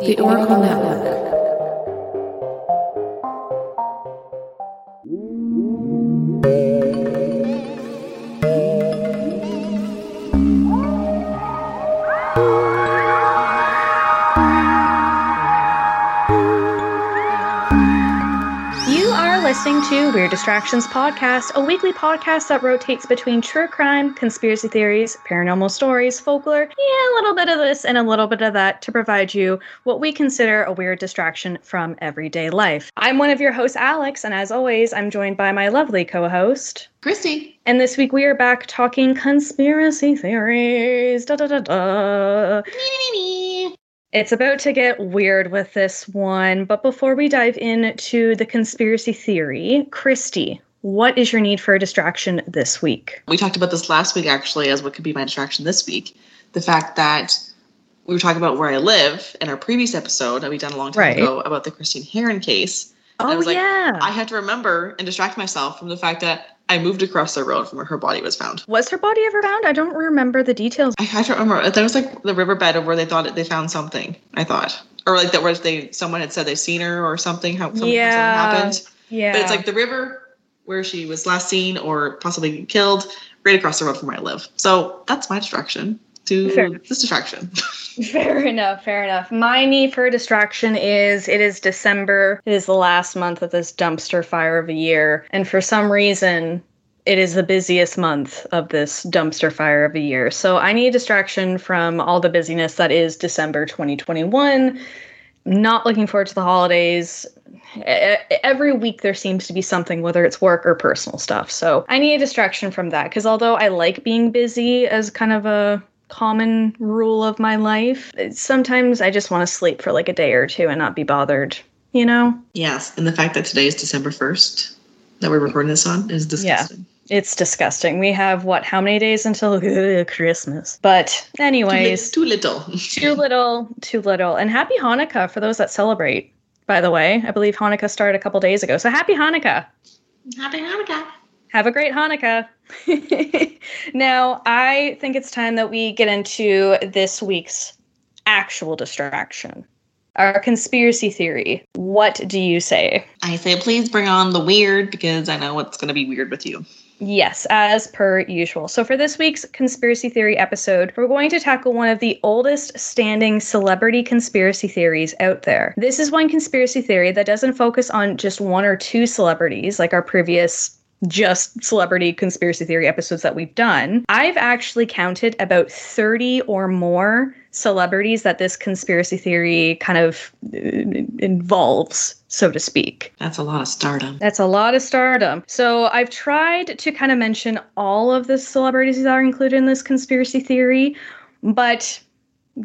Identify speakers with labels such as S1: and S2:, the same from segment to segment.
S1: The Oracle Network.
S2: To Weird Distractions Podcast, a weekly podcast that rotates between true crime, conspiracy theories, paranormal stories, folklore, and a little bit of this and a little bit of that to provide you what we consider a weird distraction from everyday life. I'm one of your hosts, Alex, and as always, I'm joined by my lovely co host.
S1: Christy.
S2: And this week we are back talking conspiracy theories. Da da da da. It's about to get weird with this one, but before we dive into the conspiracy theory, Christy, what is your need for a distraction this week?
S3: We talked about this last week actually as what could be my distraction this week. The fact that we were talking about where I live in our previous episode that we done a long time
S2: Right.
S3: ago about the Christine Heron case. And oh, I
S2: Oh
S3: was like,
S2: yeah.
S3: I have to remember and distract myself from the fact that I moved across the road from where her body was found.
S2: was her body ever found? I don't remember the details.
S3: I have to remember that was like the riverbed of where they thought they found something. I thought, or like that was they someone had said they've seen her or something. How something,
S2: Yeah.
S3: something happened.
S2: Yeah.
S3: But it's like the river where she was last seen or possibly killed, right across the road from where I live. So that's my distraction to
S2: Fair.
S3: this distraction.
S2: Fair enough, fair enough. My need for distraction is it is December. It is the last month of this dumpster fire of a year. And for some reason, it is the busiest month of this dumpster fire of a year. So I need distraction from all the busyness that is December 2021. Not looking forward to the holidays. Every week there seems to be something, whether it's work or personal stuff. So I need a distraction from that because although I like being busy as kind of a common rule of my life. Sometimes I just want to sleep for like a day or two and not be bothered, you know?
S3: yes, and the fact that today is December first that we're recording this on is disgusting. Yeah.
S2: It's disgusting. We have what, how many days until ugh, Christmas? But,
S3: Too, li-
S2: anyways,
S3: too little.
S2: too little, too little. And happy Hanukkah for those that celebrate, by the way. I believe Hanukkah started a couple days ago. So happy Hanukkah.
S3: Happy Hanukkah.
S2: Have a great Hanukkah. now, I think it's time that we get into this week's actual distraction. Our conspiracy theory. What do you say?
S3: I say please bring on the weird because I know what's going to be weird with you.
S2: Yes, as per usual. So, for this week's conspiracy theory episode, we're going to tackle one of the oldest standing celebrity conspiracy theories out there. This is one conspiracy theory that doesn't focus on just one or two celebrities like our previous just celebrity conspiracy theory episodes that we've done. I've actually counted about 30 or more celebrities that this conspiracy theory kind of uh, involves, so to speak.
S3: That's a lot of stardom.
S2: That's a lot of stardom. So I've tried to kind of mention all of the celebrities that are included in this conspiracy theory, but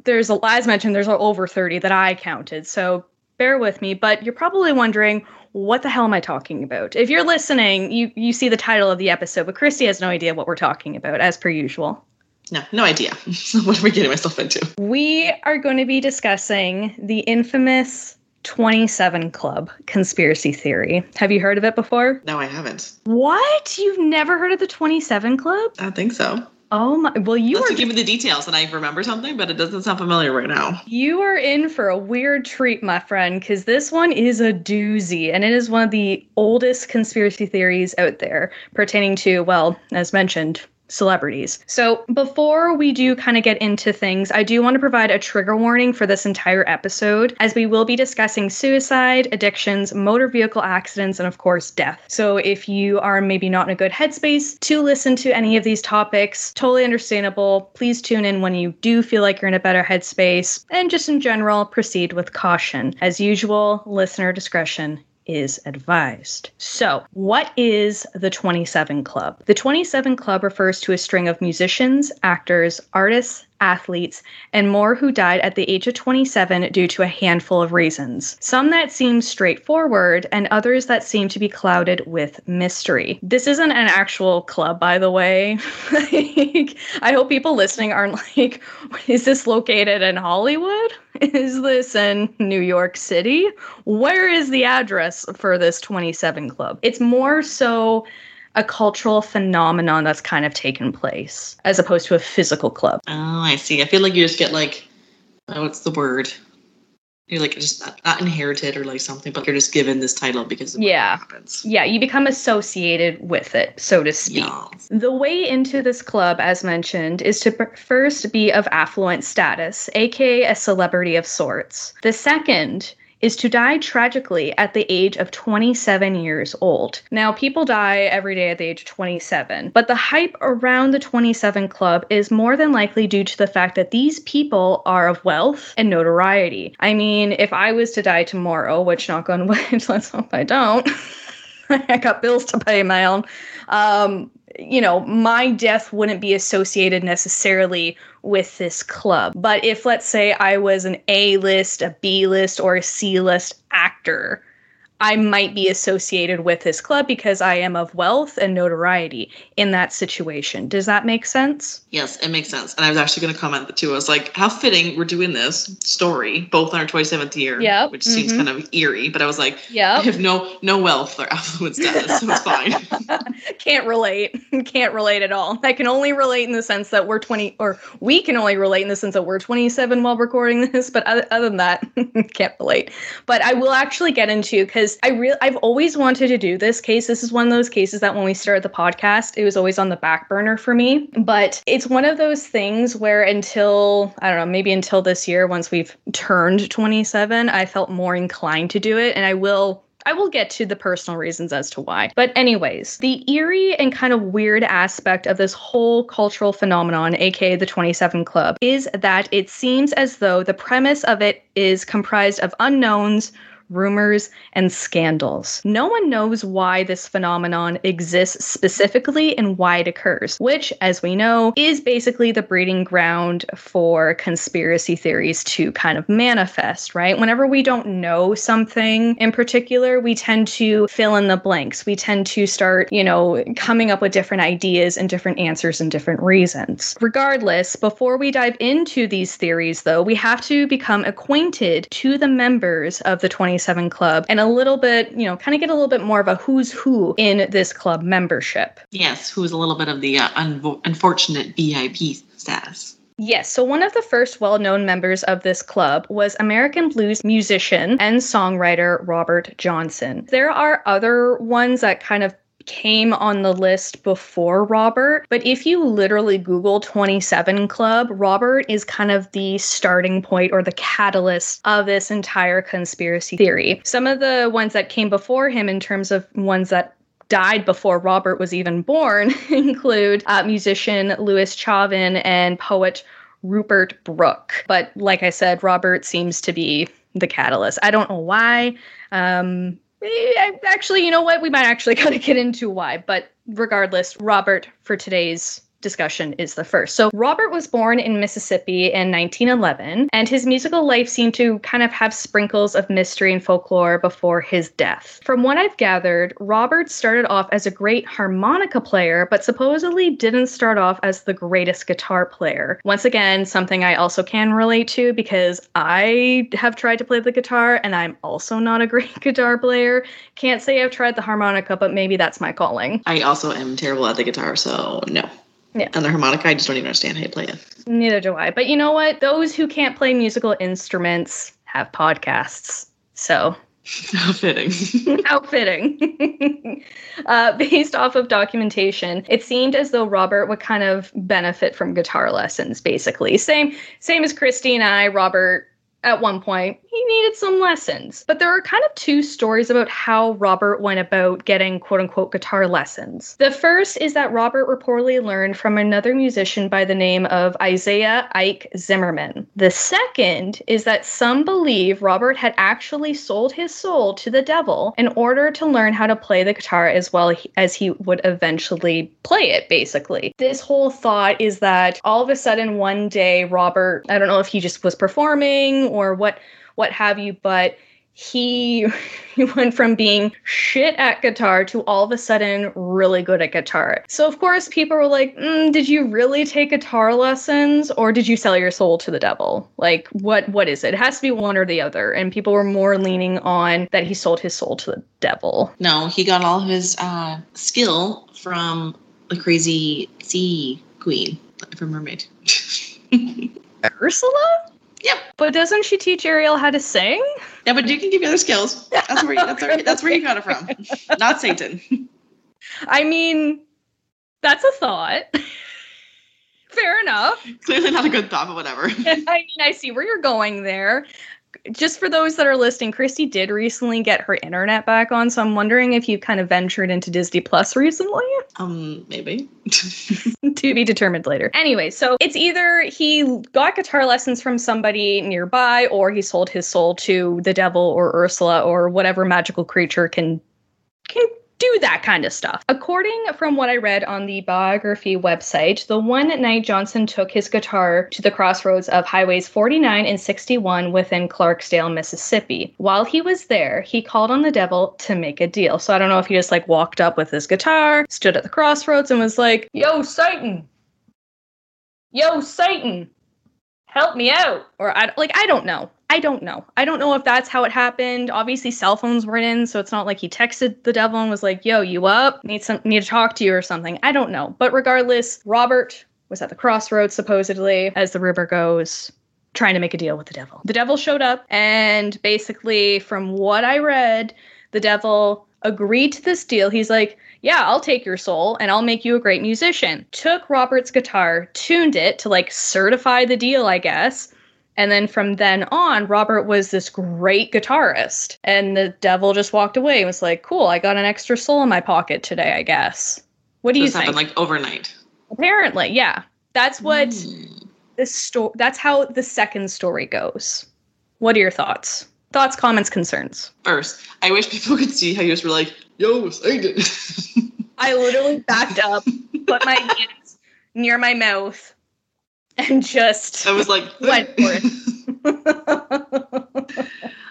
S2: there's a as mentioned, there's over 30 that I counted. So bear with me, but you're probably wondering what the hell am I talking about? If you're listening, you you see the title of the episode, but Christy has no idea what we're talking about, as per usual.
S3: No, no idea. what am I getting myself into?
S2: We are going to be discussing the infamous 27 Club conspiracy theory. Have you heard of it before?
S3: No, I haven't.
S2: What? You've never heard of the 27 Club?
S3: I think so.
S2: Oh my! Well, you
S3: Unless
S2: are
S3: give me the details and I remember something, but it doesn't sound familiar right now.
S2: you are in for a weird treat, my friend, because this one is a doozy, and it is one of the oldest conspiracy theories out there pertaining to, well, as mentioned. Celebrities. So, before we do kind of get into things, I do want to provide a trigger warning for this entire episode, as we will be discussing suicide, addictions, motor vehicle accidents, and of course, death. So, if you are maybe not in a good headspace to listen to any of these topics, totally understandable. Please tune in when you do feel like you're in a better headspace, and just in general, proceed with caution. As usual, listener discretion is advised. So, what is the 27 Club? The 27 Club refers to a string of musicians, actors, artists, athletes, and more who died at the age of 27 due to a handful of reasons. Some that seem straightforward, and others that seem to be clouded with mystery. This isn't an actual club, by the way. like, I hope people listening aren't like, is this located in Hollywood? Is this in New York City? Where is the address for this 27 Club? It's more so a cultural phenomenon that's kind of taken place as opposed to a physical club.
S3: Oh, I see. I feel like you just get like, oh, what's the word? You're like just not, not inherited or like something, but you're just given this title because of
S2: Yeah.
S3: what happens.
S2: Yeah, you become associated with it, so to speak.
S3: Yeah.
S2: The way into this club, as mentioned, is to b- first be of affluent status, aka a celebrity of sorts. The second is to die tragically at the age of 27 years old. Now, people die every day at the age of 27, but the hype around the 27 club is more than likely due to the fact that these people are of wealth and notoriety. I mean, if I was to die tomorrow, which knock on wood, let's hope I don't. I got bills to pay, man. Um, you know, my death wouldn't be associated necessarily with this club. But if, let's say, I was an A list, a B list, or a C list actor, I might be associated with this club because I am of wealth and notoriety in that situation. Does that make sense?
S3: Yes, it makes sense. And I was actually going to comment that too. I was like, how fitting we're doing this story both on our 27th year,
S2: Yep,
S3: which seems
S2: mhm.
S3: kind of eerie. But I was like, I
S2: Yep.
S3: have no no wealth or affluent status, so it's fine.
S2: Can't relate. Can't relate at all. I can only relate in the sense that we're 20, or we can only relate in the sense that we're 27 while recording this. But other, other than that, can't relate. But I will actually get into because I real I've always wanted to do this case. This is one of those cases that when we started the podcast, it was always on the back burner for me. But it's one of those things where until I don't know, maybe until this year, once we've turned 27, I felt more inclined to do it, and I will I will get to the personal reasons as to why. But, anyways, the eerie and kind of weird aspect of this whole cultural phenomenon, aka the 27 Club, is that it seems as though the premise of it is comprised of unknowns. Rumors and scandals. No one knows why this phenomenon exists specifically and why it occurs, which, as we know, is basically the breeding ground for conspiracy theories to kind of manifest, right? Whenever we don't know something in particular, we tend to fill in the blanks. We tend to start, you know, coming up with different ideas and different answers and different reasons. Regardless, before we dive into these theories, though, we have to become acquainted to the members of the 27 Club and a little bit, you know, kind of get a little bit more of a who's who in this club membership.
S3: yes, who is a little bit of the uh, unvo- unfortunate VIP status.
S2: Yes, so one of the first well known members of this club was American blues musician and songwriter Robert Johnson. There are other ones that kind of came on the list before Robert, but if you literally Google 27 Club, Robert is kind of the starting point or the catalyst of this entire conspiracy theory. Some of the ones that came before him, in terms of ones that died before Robert was even born include uh, musician Louis Chauvin and poet Rupert Brooke. But like I said, Robert seems to be the catalyst. I don't know why. Um, Eh, actually, you know what? We might actually kind of get into why. But regardless, Robert for today's discussion is the first. So, Robert was born in Mississippi in 1911, and his musical life seemed to kind of have sprinkles of mystery and folklore before his death. From what I've gathered, Robert started off as a great harmonica player, but supposedly didn't start off as the greatest guitar player. Once again, something I also can relate to because I have tried to play the guitar and I'm also not a great guitar player. Can't say I've tried the harmonica, but maybe that's my calling.
S3: I also am terrible at the guitar, so no.
S2: Yeah.
S3: And the harmonica, I just don't even understand how you play it.
S2: Neither do I. But you know what? Those who can't play musical instruments have podcasts. So,
S3: How fitting.
S2: how fitting. uh, based off of documentation, it seemed as though Robert would kind of benefit from guitar lessons, basically. Same, same as Christy and I. Robert, at one point, he needed some lessons. But there are kind of two stories about how Robert went about getting quote unquote guitar lessons. The first is that Robert reportedly learned from another musician by the name of Isaiah Ike Zimmerman. The second is that some believe Robert had actually sold his soul to the devil in order to learn how to play the guitar as well as he would eventually play it, basically. This whole thought is that all of a sudden one day, Robert, I don't know if he just was performing or what what have you, but he, he went from being shit at guitar to all of a sudden really good at guitar. So of course people were like, mm, "Did you really take guitar lessons, or did you sell your soul to the devil? Like, what what is it? It has to be one or the other." And people were more leaning on that he sold his soul to the devil.
S3: no, he got all of his uh, skill from the crazy sea queen from Mermaid.
S2: Ursula?
S3: Yep.
S2: But doesn't she teach Ariel how to sing?
S3: Yeah, but you can give you other skills. That's where you, that's where, that's where you got it from. Not Satan.
S2: I mean, that's a thought. Fair enough.
S3: Clearly not a good thought, but whatever.
S2: I mean, I see where you're going there. Just for those that are listening, Christy did recently get her internet back on, so I'm wondering if you kind of ventured into Disney Plus recently.
S3: Um, maybe.
S2: to be determined later. Anyway, so it's either he got guitar lessons from somebody nearby or he sold his soul to the devil or Ursula or whatever magical creature can can do that kind of stuff. According from what I read on the biography website, the one night Johnson took his guitar to the crossroads of highways 49 and 61 within Clarksdale, Mississippi. While he was there, he called on the devil to make a deal. So I don't know if he just like walked up with his guitar, stood at the crossroads and was like, "Yo, Satan. Yo, Satan. Help me out." Or I like I don't know. I don't know. I don't know if that's how it happened. Obviously, cell phones weren't in, so it's not like he texted the devil and was like, "Yo, you up? Need some need to talk to you or something." I don't know. But regardless, Robert was at the crossroads supposedly, as the river goes, trying to make a deal with the devil. The devil showed up, and basically, from what I read, the devil agreed to this deal. He's like, yeah, I'll take your soul and I'll make you a great musician. Took Robert's guitar, tuned it to like certify the deal, I guess, and then from then on, Robert was this great guitarist. And the devil just walked away and was like, cool, I got an extra soul in my pocket today, I guess. What do you think?
S3: happened like overnight.
S2: Apparently, yeah. That's what
S3: Mm.
S2: the story that's how the second story goes. What are your thoughts? Thoughts, comments, concerns.
S3: First, I wish people could see how you just were like, yo, Satan.
S2: I literally backed up, put my hands near my mouth, and just
S3: I was like,
S2: Went for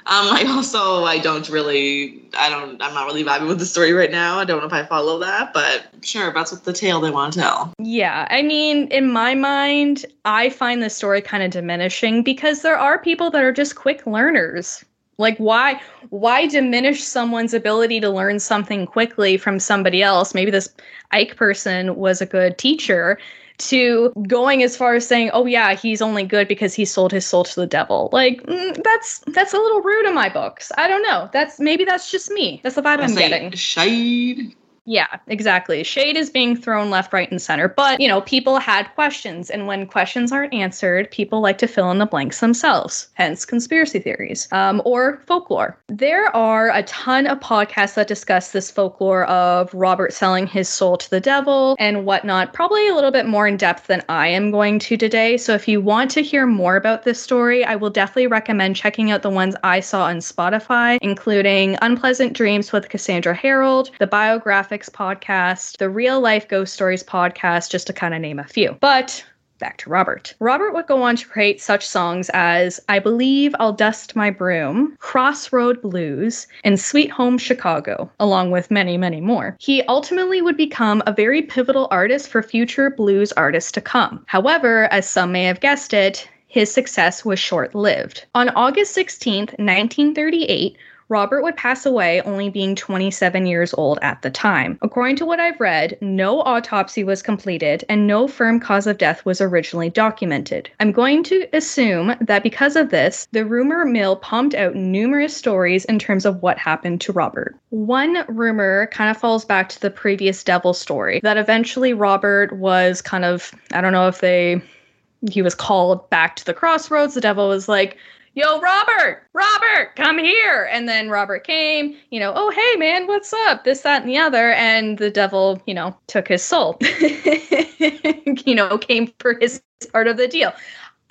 S3: Um, I also I don't really I don't I'm not really vibing with the story right now. I don't know if I follow that, but sure, that's what the tale they want to tell.
S2: Yeah, I mean, in my mind, I find the story kind of diminishing because there are people that are just quick learners. Like why why diminish someone's ability to learn something quickly from somebody else? Maybe this Ike person was a good teacher to going as far as saying, "Oh yeah, he's only good because he sold his soul to the devil." Like mm, that's that's a little rude in my books. I don't know. That's maybe that's just me. That's the vibe
S3: I
S2: I'm
S3: say
S2: getting.
S3: shade.
S2: Yeah, exactly. Shade is being thrown left, right, and center. But, you know, people had questions. And when questions aren't answered, people like to fill in the blanks themselves, hence conspiracy theories um, or folklore. There are a ton of podcasts that discuss this folklore of Robert selling his soul to the devil and whatnot, probably a little bit more in depth than I am going to today. So if you want to hear more about this story, I will definitely recommend checking out the ones I saw on Spotify, including Unpleasant Dreams with Cassandra Harold, the Biographics podcast, the Real Life Ghost Stories podcast, just to kind of name a few. But back to Robert. Robert would go on to create such songs as I Believe I'll Dust My Broom, Crossroad Blues, and Sweet Home Chicago, along with many, many more. He ultimately would become a very pivotal artist for future blues artists to come. However, as some may have guessed it, his success was short lived. On August 16th, 1938, Robert would pass away only being 27 years old at the time. According to what I've read, no autopsy was completed and no firm cause of death was originally documented. I'm going to assume that because of this, the rumor mill pumped out numerous stories in terms of what happened to Robert. One rumor kind of falls back to the previous devil story that eventually Robert was kind of, I don't know if they he was called back to the crossroads. The devil was like, Yo, Robert, Robert, come here. And then Robert came, you know, oh, hey, man, what's up? This, that, and the other. And the devil, you know, took his soul, you know, came for his part of the deal.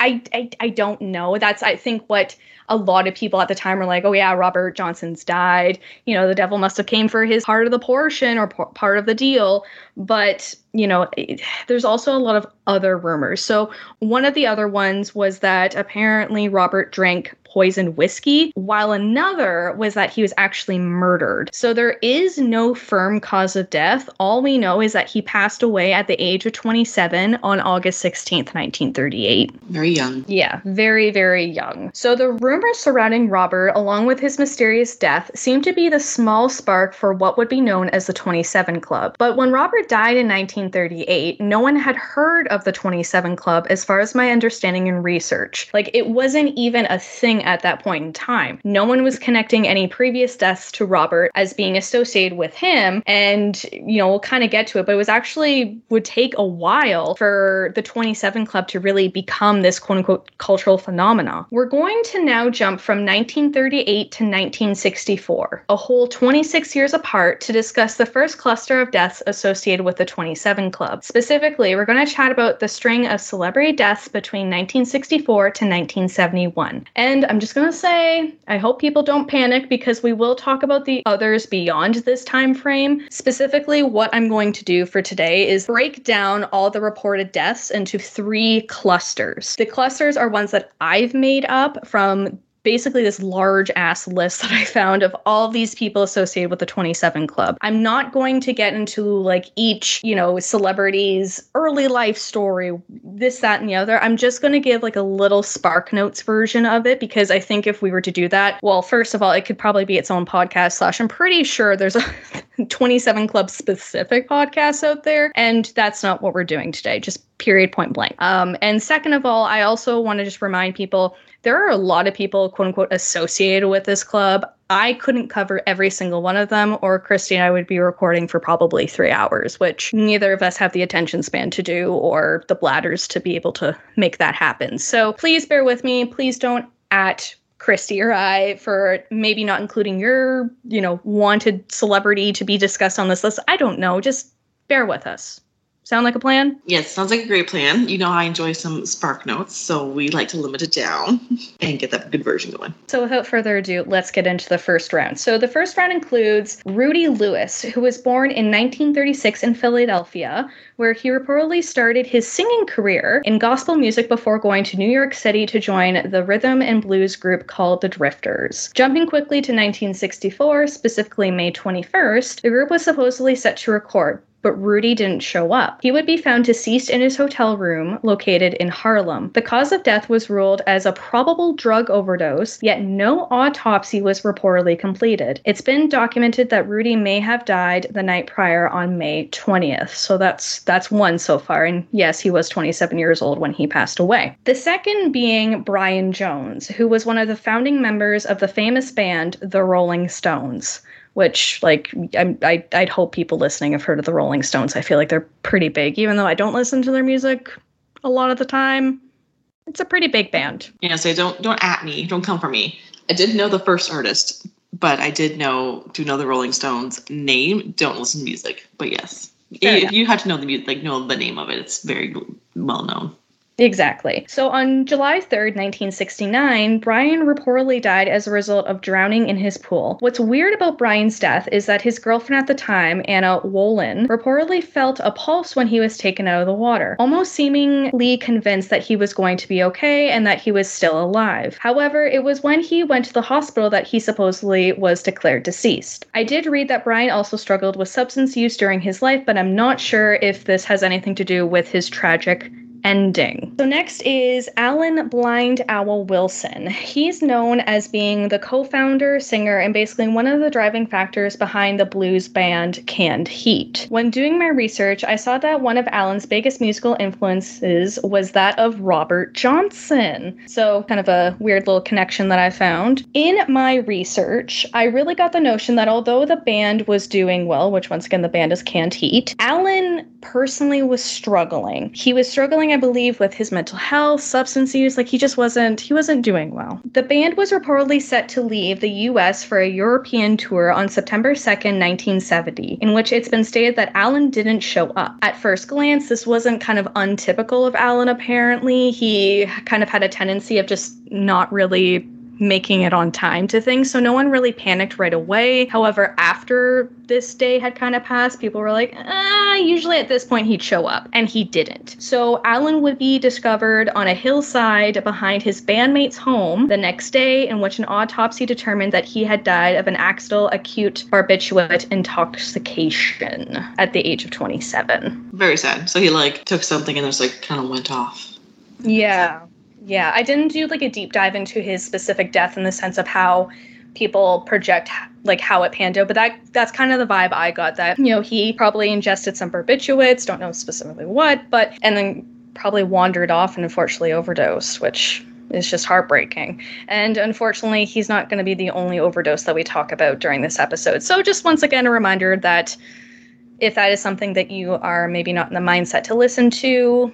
S2: I, I, I don't know. That's, I think, what a lot of people at the time were like, oh, yeah, Robert Johnson's died. You know, the devil must have came for his part of the portion or p- part of the deal. But, you know, it, there's also a lot of other rumors. So one of the other ones was that apparently Robert drank poisoned whiskey, while another was that he was actually murdered. So there is no firm cause of death. All we know is that he passed away at the age of 27 on August 16th, 1938.
S3: Very young.
S2: Yeah, very, very young. So the rumors surrounding Robert, along with his mysterious death, seemed to be the small spark for what would be known as the 27 Club. But when Robert died in 1938, no one had heard of the 27 Club as far as my understanding and research. Like, it wasn't even a thing at that point in time. No one was connecting any previous deaths to Robert as being associated with him. And, you know, we'll kind of get to it, but it was actually would take a while for the 27 Club to really become this quote unquote cultural phenomenon. We're going to now jump from 1938 to 1964, a whole 26 years apart, to discuss the first cluster of deaths associated with the 27 Club. Specifically, we're going to chat about the string of celebrity deaths between 1964 to 1971. And I'm just going to say, I hope people don't panic because we will talk about the others beyond this time frame. Specifically, what I'm going to do for today is break down all the reported deaths into three clusters. The clusters are ones that I've made up from basically this large ass list that I found of all these people associated with the 27 Club. I'm not going to get into like each, you know, celebrity's early life story, this, that, and the other. I'm just going to give like a little Spark Notes version of it because I think if we were to do that, well, first of all, it could probably be its own podcast, slash, I'm pretty sure there's a 27 Club specific podcast out there. And that's not what we're doing today, just period point blank. Um, and second of all, I also want to just remind people there are a lot of people, quote unquote, associated with this club. I couldn't cover every single one of them, or Christy and I would be recording for probably three hours, which neither of us have the attention span to do or the bladders to be able to make that happen. So please bear with me. Please don't at Christy or I for maybe not including your, you know, wanted celebrity to be discussed on this list. I don't know. Just bear with us. Sound like a plan?
S3: Yes, sounds like a great plan. You know, I enjoy some Spark Notes, so we like to limit it down and get that good version going.
S2: So, without further ado, let's get into the first round. So, the first round includes Rudy Lewis, who was born in 1936 in Philadelphia, where he reportedly started his singing career in gospel music before going to New York City to join the rhythm and blues group called the Drifters. Jumping quickly to 1964, specifically May 21st, the group was supposedly set to record, but Rudy didn't show up. He would be found deceased in his hotel room located in Harlem. The cause of death was ruled as a probable drug overdose, yet no autopsy was reportedly completed. It's been documented that Rudy may have died the night prior on May 20th. So that's that's one so far and yes, he was 27 years old when he passed away. The second being Brian Jones, who was one of the founding members of the famous band The Rolling Stones which like I'm, I, I'd hope people listening have heard of the Rolling Stones. I feel like they're pretty big, even though I don't listen to their music a lot of the time. It's a pretty big band.
S3: Yeah, so don't don't at me, don't come for me. I did know the first artist, but I did know do know the Rolling Stones name. Don't listen to music, but yes, if you have to know the music, like know the name of it, it's very well known.
S2: Exactly. So on July 3rd, 1969, Brian reportedly died as a result of drowning in his pool. What's weird about Brian's death is that his girlfriend at the time, Anna Wohlin, reportedly felt a pulse when he was taken out of the water, almost seemingly convinced that he was going to be okay and that he was still alive. However, it was when he went to the hospital that he supposedly was declared deceased. I did read that Brian also struggled with substance use during his life, but I'm not sure if this has anything to do with his tragic ending. So, next is Alan Blind Owl Wilson. He's known as being the co founder, singer, and basically one of the driving factors behind the blues band Canned Heat. When doing my research, I saw that one of Alan's biggest musical influences was that of Robert Johnson. So, kind of a weird little connection that I found. In my research, I really got the notion that although the band was doing well, which once again the band is Canned Heat, Alan personally was struggling. He was struggling I believe, with his mental health, substance use. Like he just wasn't he wasn't doing well. The band was reportedly set to leave the US for a European tour on September 2nd, 1970, in which it's been stated that Alan didn't show up. At first glance, this wasn't kind of untypical of Alan apparently. He kind of had a tendency of just not really making it on time to things. So no one really panicked right away. However, after this day had kind of passed, people were like, ah, usually at this point he'd show up. And he didn't. So Alan would be discovered on a hillside behind his bandmate's home the next day, in which an autopsy determined that he had died of an accidental acute barbiturate intoxication at the age of 27.
S3: Very sad. So he like took something and just like kind of went off.
S2: Yeah. Yeah, I didn't do like a deep dive into his specific death in the sense of how people project like how it panned out but that that's kind of the vibe i got that you know he probably ingested some barbiturates don't know specifically what but and then probably wandered off and unfortunately overdosed which is just heartbreaking. And unfortunately he's not going to be the only overdose that we talk about during this episode. So just once again a reminder that if that is something that you are maybe not in the mindset to listen to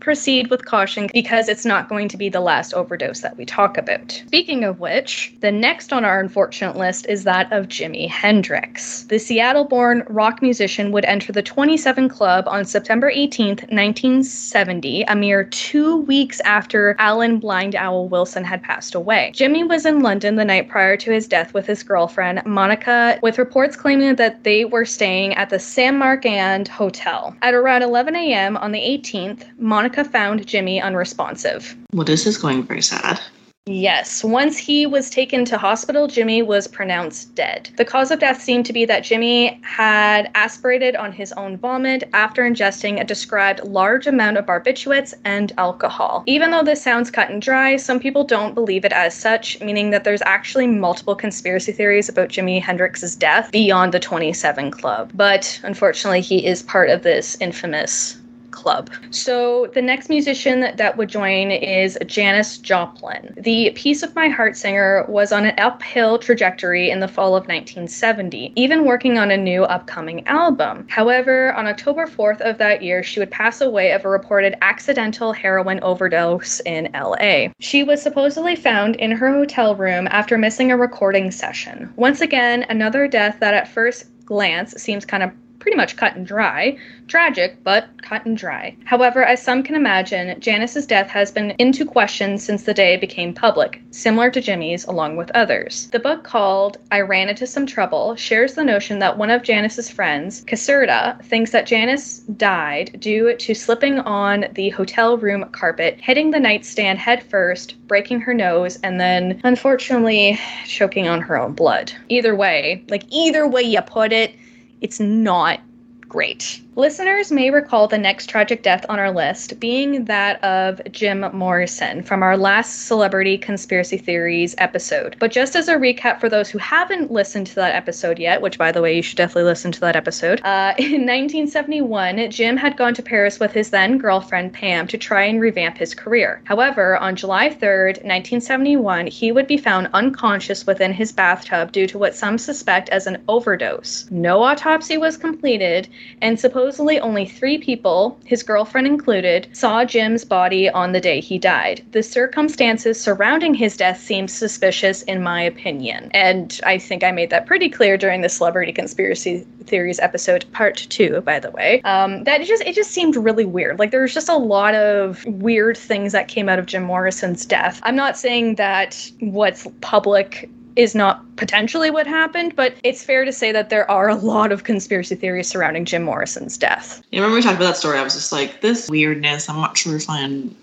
S2: proceed with caution because it's not going to be the last overdose that we talk about. Speaking of which, the next on our unfortunate list is that of Jimi Hendrix. The Seattle born rock musician would enter the 27 Club on September 18th, 1970, a mere two weeks after Alan Blind Owl Wilson had passed away. Jimi was in London the night prior to his death with his girlfriend, Monica, with reports claiming that they were staying at the Samarkand Hotel. At around 11 a.m. on the 18th, Monica Monica found Jimi unresponsive.
S3: Well, this is going very sad.
S2: Yes. Once he was taken to hospital, Jimi was pronounced dead. The cause of death seemed to be that Jimi had aspirated on his own vomit after ingesting a described large amount of barbiturates and alcohol. Even though this sounds cut and dry, some people don't believe it as such, meaning that there's actually multiple conspiracy theories about Jimi Hendrix's death beyond the 27 Club. But unfortunately, he is part of this infamous club. So the next musician that would join is Janis Joplin. The Piece of My Heart singer was on an uphill trajectory in the fall of 1970, even working on a new upcoming album. However, on October 4th of that year, she would pass away of a reported accidental heroin overdose in LA. She was supposedly found in her hotel room after missing a recording session. Once again, another death that at first glance seems kind of pretty much cut and dry. Tragic, but cut and dry. However, as some can imagine, Janis's death has been into question since the day it became public, similar to Jimi's, along with others. The book called I Ran Into Some Trouble shares the notion that one of Janis's friends, Caserta, thinks that Janice died due to slipping on the hotel room carpet, hitting the nightstand headfirst, breaking her nose, and then unfortunately choking on her own blood. Either way, like either way you put it, it's not great. Listeners may recall the next tragic death on our list being that of Jim Morrison from our last Celebrity Conspiracy Theories episode. But just as a recap for those who haven't listened to that episode yet, which by the way, you should definitely listen to that episode, uh, in 1971, Jim had gone to Paris with his then girlfriend Pam to try and revamp his career. However, on July 3rd, 1971, he would be found unconscious within his bathtub due to what some suspect as an overdose. No autopsy was completed, and supposedly supposedly only three people, his girlfriend included, saw Jim's body on the day he died. The circumstances surrounding his death seem suspicious, in my opinion. And I think I made that pretty clear during the Celebrity Conspiracy Theories episode, part two, by the way. Um, that it just it just seemed really weird. Like there was just a lot of weird things that came out of Jim Morrison's death. I'm not saying that what's public is not potentially what happened, but it's fair to say that there are a lot of conspiracy theories surrounding Jim Morrison's death.
S3: Yeah, remember we talked about that story? I was just like, this weirdness. I'm not sure if I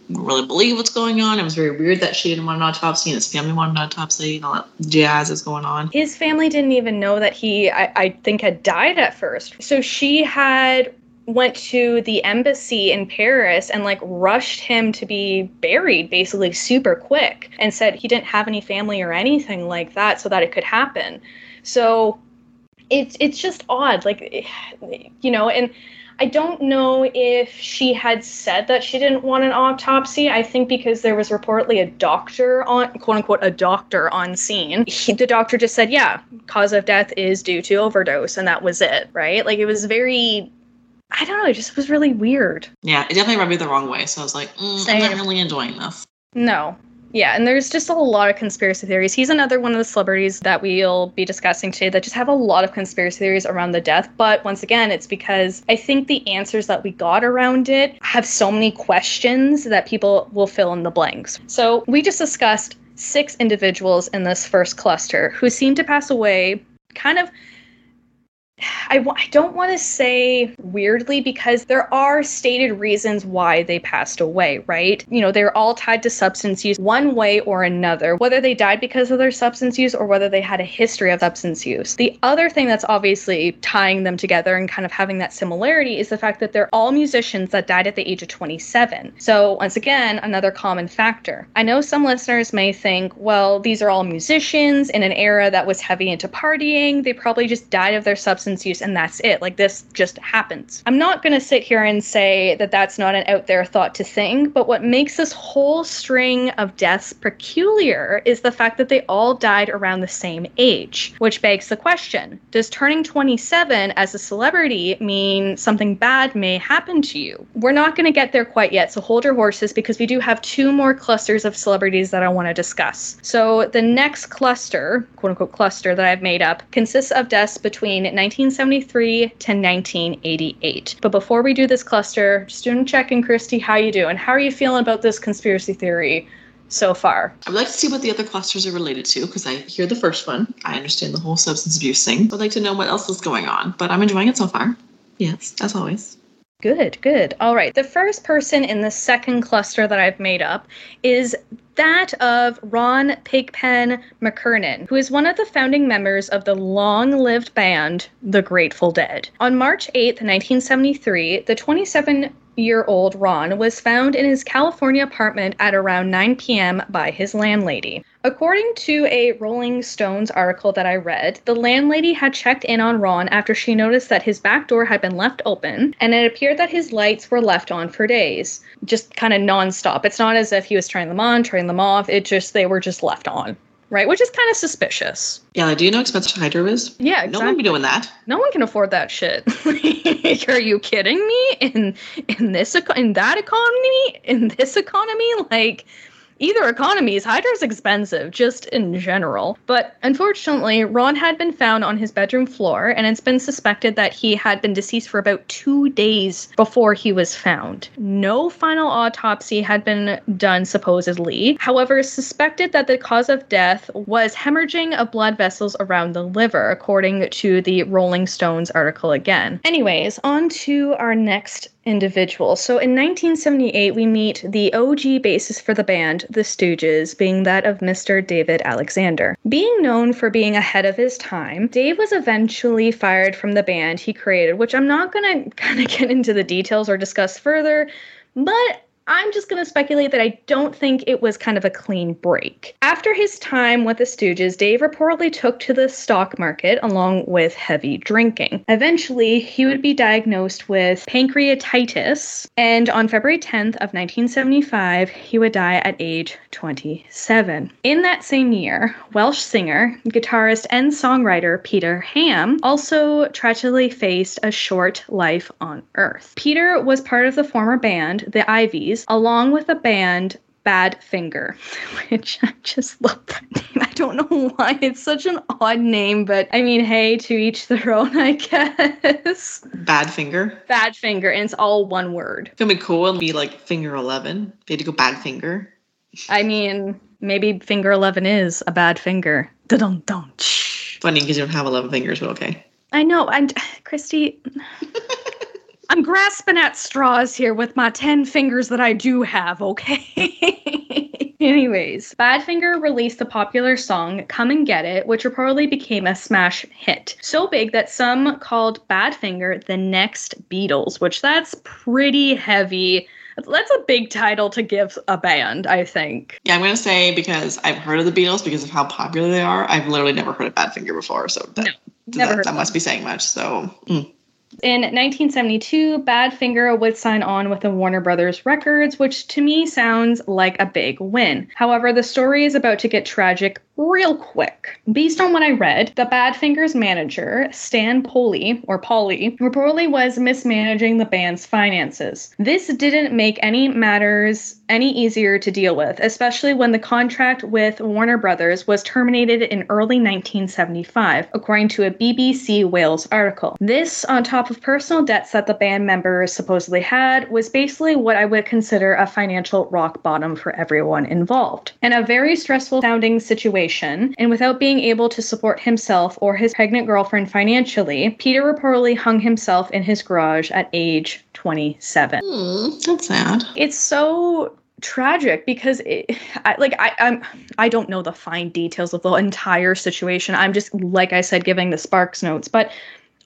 S3: really believe what's going on. It was very weird that she didn't want an autopsy and his family wanted an autopsy and all that jazz is going on.
S2: His family didn't even know that he, I, I think, had died at first. So she had went to the embassy in Paris and like rushed him to be buried basically super quick and said he didn't have any family or anything like that so that it could happen. So it's it's just odd like you know and I don't know if she had said that she didn't want an autopsy. I think because there was reportedly a doctor on, quote unquote, a doctor on scene. He, the doctor just said, yeah, cause of death is due to overdose, and that was it, right? Like it was very I don't know. It just was really weird.
S3: Yeah, it definitely rubbed me the wrong way. So I was like, mm, I'm not really enjoying this.
S2: No. Yeah, and there's just a lot of conspiracy theories. He's another one of the celebrities that we'll be discussing today that just have a lot of conspiracy theories around the death. But once again, it's because I think the answers that we got around it have so many questions that people will fill in the blanks. So we just discussed six individuals in this first cluster who seem to pass away kind of I w- I don't want to say weirdly because there are stated reasons why they passed away, right? You know, they're all tied to substance use one way or another, whether they died because of their substance use or whether they had a history of substance use. The other thing that's obviously tying them together and kind of having that similarity is the fact that they're all musicians that died at the age of 27. So, once again, another common factor. I know some listeners may think, well, these are all musicians in an era that was heavy into partying. They probably just died of their substance use and that's it. Like this just happens. I'm not going to sit here and say that that's not an out there thought to think, but what makes this whole string of deaths peculiar is the fact that they all died around the same age, which begs the question Does turning 27 as a celebrity mean something bad may happen to you? We're not going to get there quite yet, so hold your horses because we do have two more clusters of celebrities that I want to discuss. So the next cluster, quote unquote cluster that I've made up, consists of deaths between 1973 to 1988. But before we do this cluster, student check in, Christy, how you doing? And how are you feeling about this conspiracy theory so far?
S3: I would like to see what the other clusters are related to because I hear the first one. I understand the whole substance abuse thing. I'd like to know what else is going on, but I'm enjoying it so far. Yes, as always.
S2: Good, good. All right. The first person in the second cluster that I've made up is that of Ron Pigpen McKernan, who is one of the founding members of the long lived band The Grateful Dead. On March 8, 1973, the 27 year old Ron was found in his California apartment at around 9 p.m. by his landlady. According to a Rolling Stones article that I read, the landlady had checked in on Ron after she noticed that his back door had been left open and it appeared that his lights were left on for days, just kind of nonstop. It's not as if he was turning them on, turning them off, it just, they were just left on right? Which is kind of suspicious.
S3: Yeah, like, do you know how expensive hydro is?
S2: Yeah, exactly.
S3: No one be doing that.
S2: No one can afford that shit. Are you kidding me? In in this in that economy, in this economy, like either economies, Hydra's expensive, just in general. But unfortunately, Ron had been found on his bedroom floor, and it's been suspected that he had been deceased for about two days before he was found. No final autopsy had been done, supposedly. However, suspected that the cause of death was hemorrhaging of blood vessels around the liver, according to the Rolling Stones article again. Anyways, on to our next individual. So in 1978, we meet the OG bassist for the band, The Stooges, being that of Mr. David Alexander. Being known for being ahead of his time, Dave was eventually fired from the band he created, which I'm not going to kind of get into the details or discuss further, but I'm just going to speculate that I don't think it was kind of a clean break. After his time with the Stooges, Dave reportedly took to the stock market along with heavy drinking. Eventually, he would be diagnosed with pancreatitis, and on February 10th of 1975, he would die at age 27. In that same year, Welsh singer, guitarist, and songwriter Peter Ham also tragically faced a short life on Earth. Peter was part of the former band, the Iveys, along with a band Badfinger, which I just love that name. I don't know why it's such an odd name, but I mean, hey, to each their own, I guess.
S3: Badfinger.
S2: Badfinger, and it's all one word.
S3: It would be cool and be like Finger Eleven. They had to go Badfinger.
S2: I mean, maybe Finger Eleven is a bad finger. Dun dun.
S3: Funny because you don't have eleven fingers, but okay.
S2: I know, and Christy. I'm grasping at straws here with my 10 fingers that I do have, okay? Anyways, Badfinger released the popular song Come and Get It, which reportedly became a smash hit. So big that some called Badfinger the next Beatles, which that's pretty heavy. That's a big title to give a band, I think.
S3: Yeah, I'm going to say because I've heard of the Beatles because of how popular they are. I've literally never heard of Badfinger before, so that,
S2: no, never
S3: that, that must be saying much. So, mm.
S2: In 1972, Badfinger would sign on with the Warner Brothers Records, which to me sounds like a big win. However, the story is about to get tragic real quick. Based on what I read, the Badfingers manager, Stan Polley, or Polly, reportedly was mismanaging the band's finances. This didn't make any matters any easier to deal with, especially when the contract with Warner Brothers was terminated in early 1975, according to a BBC Wales article. This, on top of personal debts that the band members supposedly had, was basically what I would consider a financial rock bottom for everyone involved. And a very stressful sounding situation situation, and without being able to support himself or his pregnant girlfriend financially, Peter reportedly hung himself in his garage at age 27.
S3: Mm, that's sad.
S2: It's so tragic because it, I, like I, I'm I don't know the fine details of the entire situation. I'm just like I said, giving the Sparks notes, but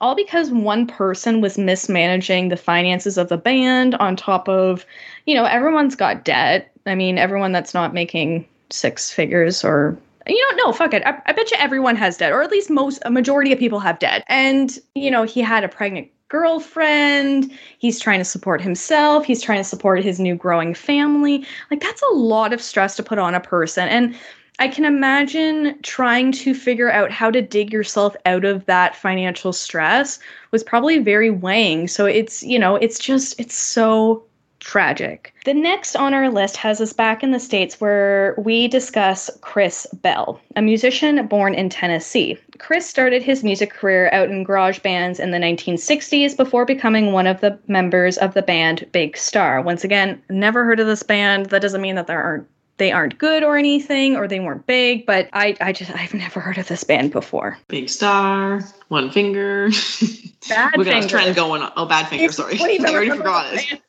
S2: all because one person was mismanaging the finances of the band on top of, you know, everyone's got debt. I mean, everyone that's not making six figures or you know, no, fuck it. I, I bet you everyone has debt, or at least most, a majority of people have debt. And, you know, he had a pregnant girlfriend. He's trying to support himself. He's trying to support his new growing family. Like, that's a lot of stress to put on a person. And I can imagine trying to figure out how to dig yourself out of that financial stress was probably very weighing. So it's, you know, it's just, it's so tragic. The next on our list has us back in the States where we discuss Chris Bell, a musician born in Tennessee. Chris started his music career out in garage bands in the 1960s before becoming one of the members of the band Big Star. Once again, never heard of this band. That doesn't mean that there aren't they aren't good or anything or they weren't big but i i just i've never heard of this band before.
S3: Big star one finger.
S2: Bad
S3: we got a trend going on oh Badfinger sorry. i already forgot. it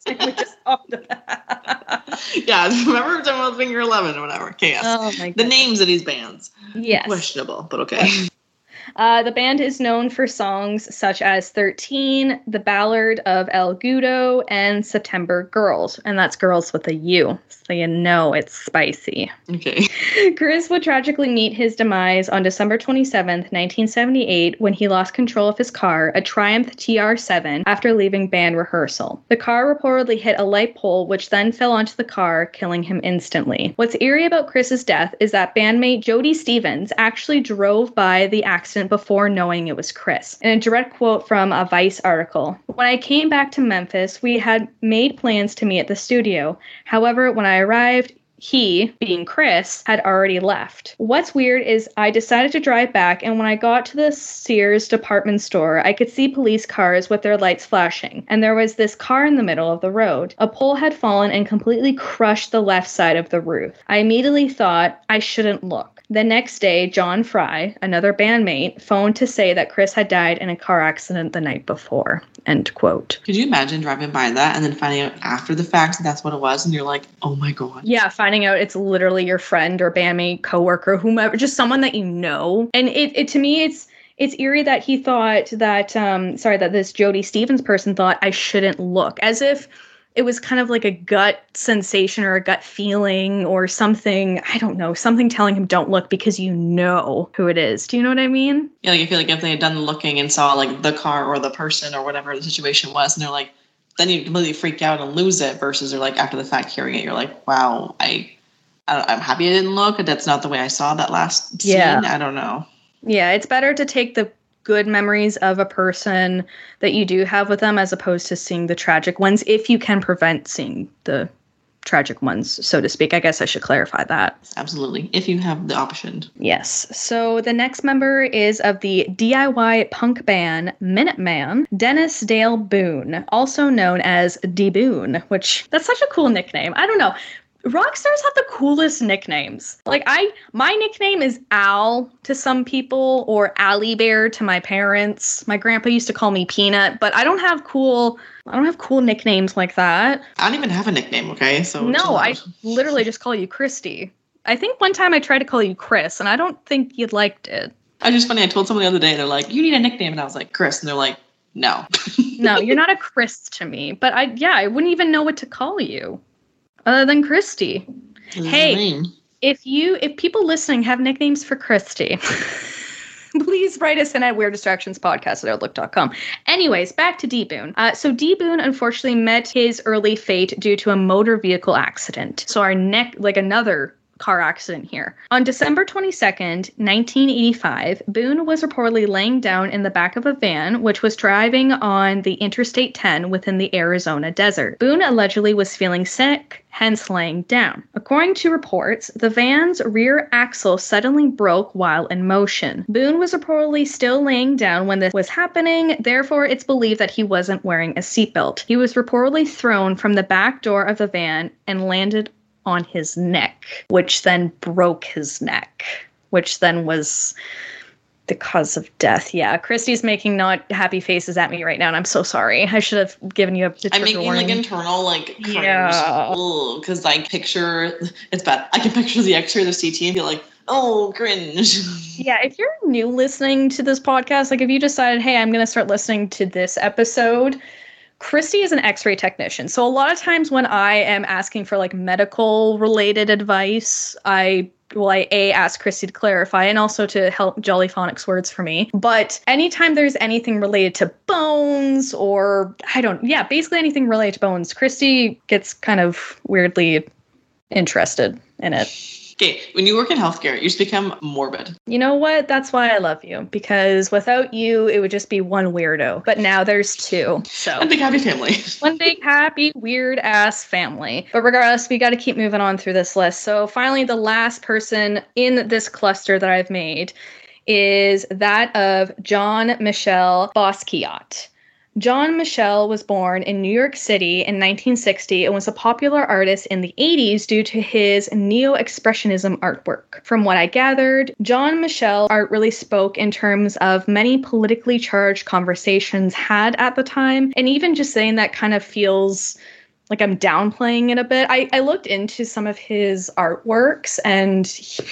S3: yeah remember about finger 11 or whatever yes.
S2: oh my
S3: the names of these bands.
S2: Yes.
S3: Questionable but okay.
S2: Uh, the band is known for songs such as 13, The Ballad of El Goodo, and September Girls. And that's girls with a U, so you know it's spicy.
S3: Okay.
S2: Chris would tragically meet his demise on December 27th, 1978, when he lost control of his car, a Triumph TR7, after leaving band rehearsal. The car reportedly hit a light pole, which then fell onto the car, killing him instantly. What's eerie about Chris's death is that bandmate Jody Stephens actually drove by the accident before knowing it was Chris. In a direct quote from a Vice article When I came back to Memphis, we had made plans to meet at the studio. However, when I arrived, he, being Chris, had already left. What's weird is I decided to drive back, and when I got to the Sears department store, I could see police cars with their lights flashing, and there was this car in the middle of the road. A pole had fallen and completely crushed the left side of the roof. I immediately thought I shouldn't look. The next day, John Fry, another bandmate, phoned to say that Chris had died in a car accident the night before. End quote.
S3: Could you imagine driving by that and then finding out after the fact that that's what it was, and you're like, "Oh my god."
S2: Yeah, finding out it's literally your friend or bandmate, coworker, whomever, just someone that you know. And it, it to me, it's it's eerie that he thought that um sorry that this Jody Stephens person thought I shouldn't look, as if it was kind of like a gut sensation or a gut feeling or something. I don't know, something telling him don't look because you know who it is. Do you know what I mean?
S3: Yeah, like I feel like if they had done the looking and saw like the car or the person or whatever the situation was, and they're like, then you completely freak out and lose it. Versus, they're like after the fact hearing it, you're like, wow, I, I am happy I didn't look. That's not the way I saw that last scene. Yeah. I don't know.
S2: Yeah, it's better to take the good memories of a person that you do have with them as opposed to seeing the tragic ones if you can prevent seeing the tragic ones so to speak. I guess i should clarify that.
S3: Absolutely if you have the option.
S2: Yes. So the next member is of the diy punk band minuteman dennes dale boon also known as d boon which that's such a cool nickname. I don't know rock stars have the coolest nicknames. Like I my nickname is Al to some people or Allie Bear to my parents. My grandpa used to call me Peanut, but I don't have cool I don't have cool nicknames like that.
S3: I don't even have a nickname, okay? So
S2: No, I literally just call you Christy. I think one time I tried to call you Chris and I don't think you liked it.
S3: I just funny, I told someone the other day, they're like, You need a nickname and I was like, Chris, and they're like, No.
S2: no, you're not a Chris to me. But I yeah, I wouldn't even know what to call you other than Christy. Hey, if you if people listening have nicknames for Christy, please write us in at weird distractions podcast at outlook.com. Anyways, back to D Boon. Uh, so D Boon unfortunately met his early fate due to a motor vehicle accident. So our neck like another car accident here. On December 22nd, 1985, Boon was reportedly laying down in the back of a van which was driving on the Interstate 10 within the Arizona desert. Boon allegedly was feeling sick, hence laying down. According to reports, the van's rear axle suddenly broke while in motion. Boon was reportedly still laying down when this was happening, therefore, it's believed that he wasn't wearing a seatbelt. He was reportedly thrown from the back door of the van and landed on his neck, which then broke his neck. which then was the cause of death. Yeah, Christy's making not happy faces at me right now, and I'm so sorry. I should have given you a.
S3: I'm making warning. like internal like. Yeah. Because I picture it's bad. I can picture the X-ray of the CT and be like, oh, cringe.
S2: Yeah, if you're new listening to this podcast, like if you decided, hey, I'm going to start listening to this episode, Christy is an x ray technician. So a lot of times when I am asking for like medical related advice, I well, I A, ask Christy to clarify and also to help Jolly Phonics words for me. But anytime there's anything related to bones or I don't, yeah, basically anything related to bones, Christy gets kind of weirdly interested in it.
S3: Okay, when you work in healthcare, you just become morbid.
S2: You know what? That's why I love you because without you, it would just be one weirdo. But now there's two. So
S3: one big happy family.
S2: one big happy weird ass family. But regardless, we got to keep moving on through this list. So finally, the last person in this cluster that I've made is that of Jean Michel Basquiat. Jean Michel was born in New York City in 1960 and was a popular artist in the 80s due to his neo expressionism artwork. From what I gathered, Jean Michel art really spoke in terms of many politically charged conversations had at the time, and even just saying that kind of feels like I'm downplaying it a bit. I, I looked into some of his artworks and he,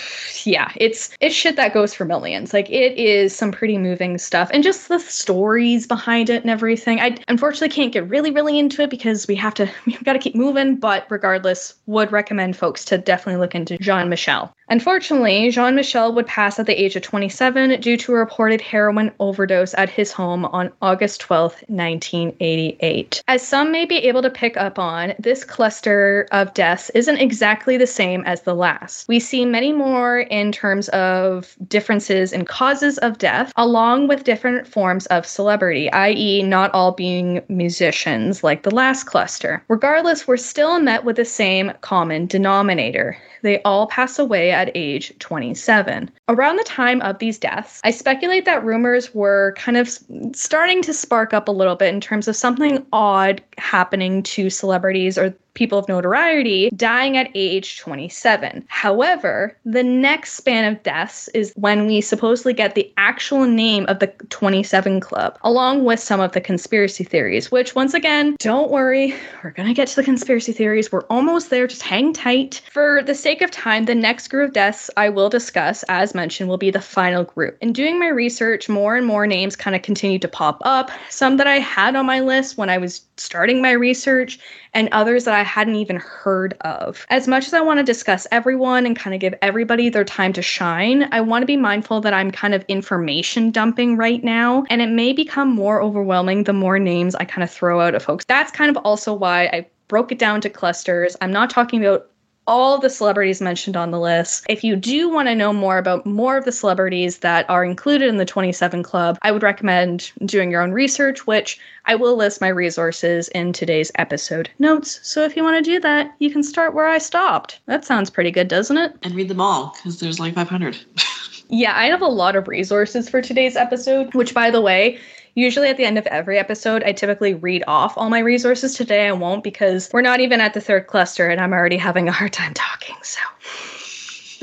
S2: yeah, it's it's shit that goes for millions. Like it is some pretty moving stuff and just the stories behind it and everything. I unfortunately can't get really really into it because we have to we've got to keep moving, but regardless, would recommend folks to definitely look into Jean Michel. Unfortunately, Jean Michel would pass at the age of 27 due to a reported heroin overdose at his home on August 12, 1988. As some may be able to pick up on, this cluster of deaths isn't exactly the same as the last. We see many more in terms of differences in causes of death, along with different forms of celebrity, i.e., not all being musicians like the last cluster. Regardless, we're still met with the same common denominator they all pass away at age 27. Around the time of these deaths, I speculate that rumors were kind of starting to spark up a little bit in terms of something odd happening to celebrities or people of notoriety dying at age 27. However, the next span of deaths is when we supposedly get the actual name of the 27 Club, along with some of the conspiracy theories, which, once again, don't worry, we're gonna get to the conspiracy theories. We're almost there, just hang tight. For the sake of time, the next group of deaths I will discuss, as mentioned, will be the final group. In doing my research, more and more names kind of continued to pop up, some that I had on my list when I was starting my research, and others that I hadn't even heard of. As much as I want to discuss everyone and kind of give everybody their time to shine, I want to be mindful that I'm kind of information dumping right now, and it may become more overwhelming the more names I kind of throw out of folks. That's kind of also why I broke it down to clusters. I'm not talking about all the celebrities mentioned on the list. If you do want to know more about more of the celebrities that are included in the 27 Club, I would recommend doing your own research, which I will list my resources in today's episode notes. So if you want to do that, you can start where I stopped. That sounds pretty good, doesn't it?
S3: And read them all, because there's like 500.
S2: yeah, I have a lot of resources for today's episode, which, by the way, Usually at the end of every episode, I typically read off all my resources. Today I won't because we're not even at the third cluster and I'm already having a hard time talking. So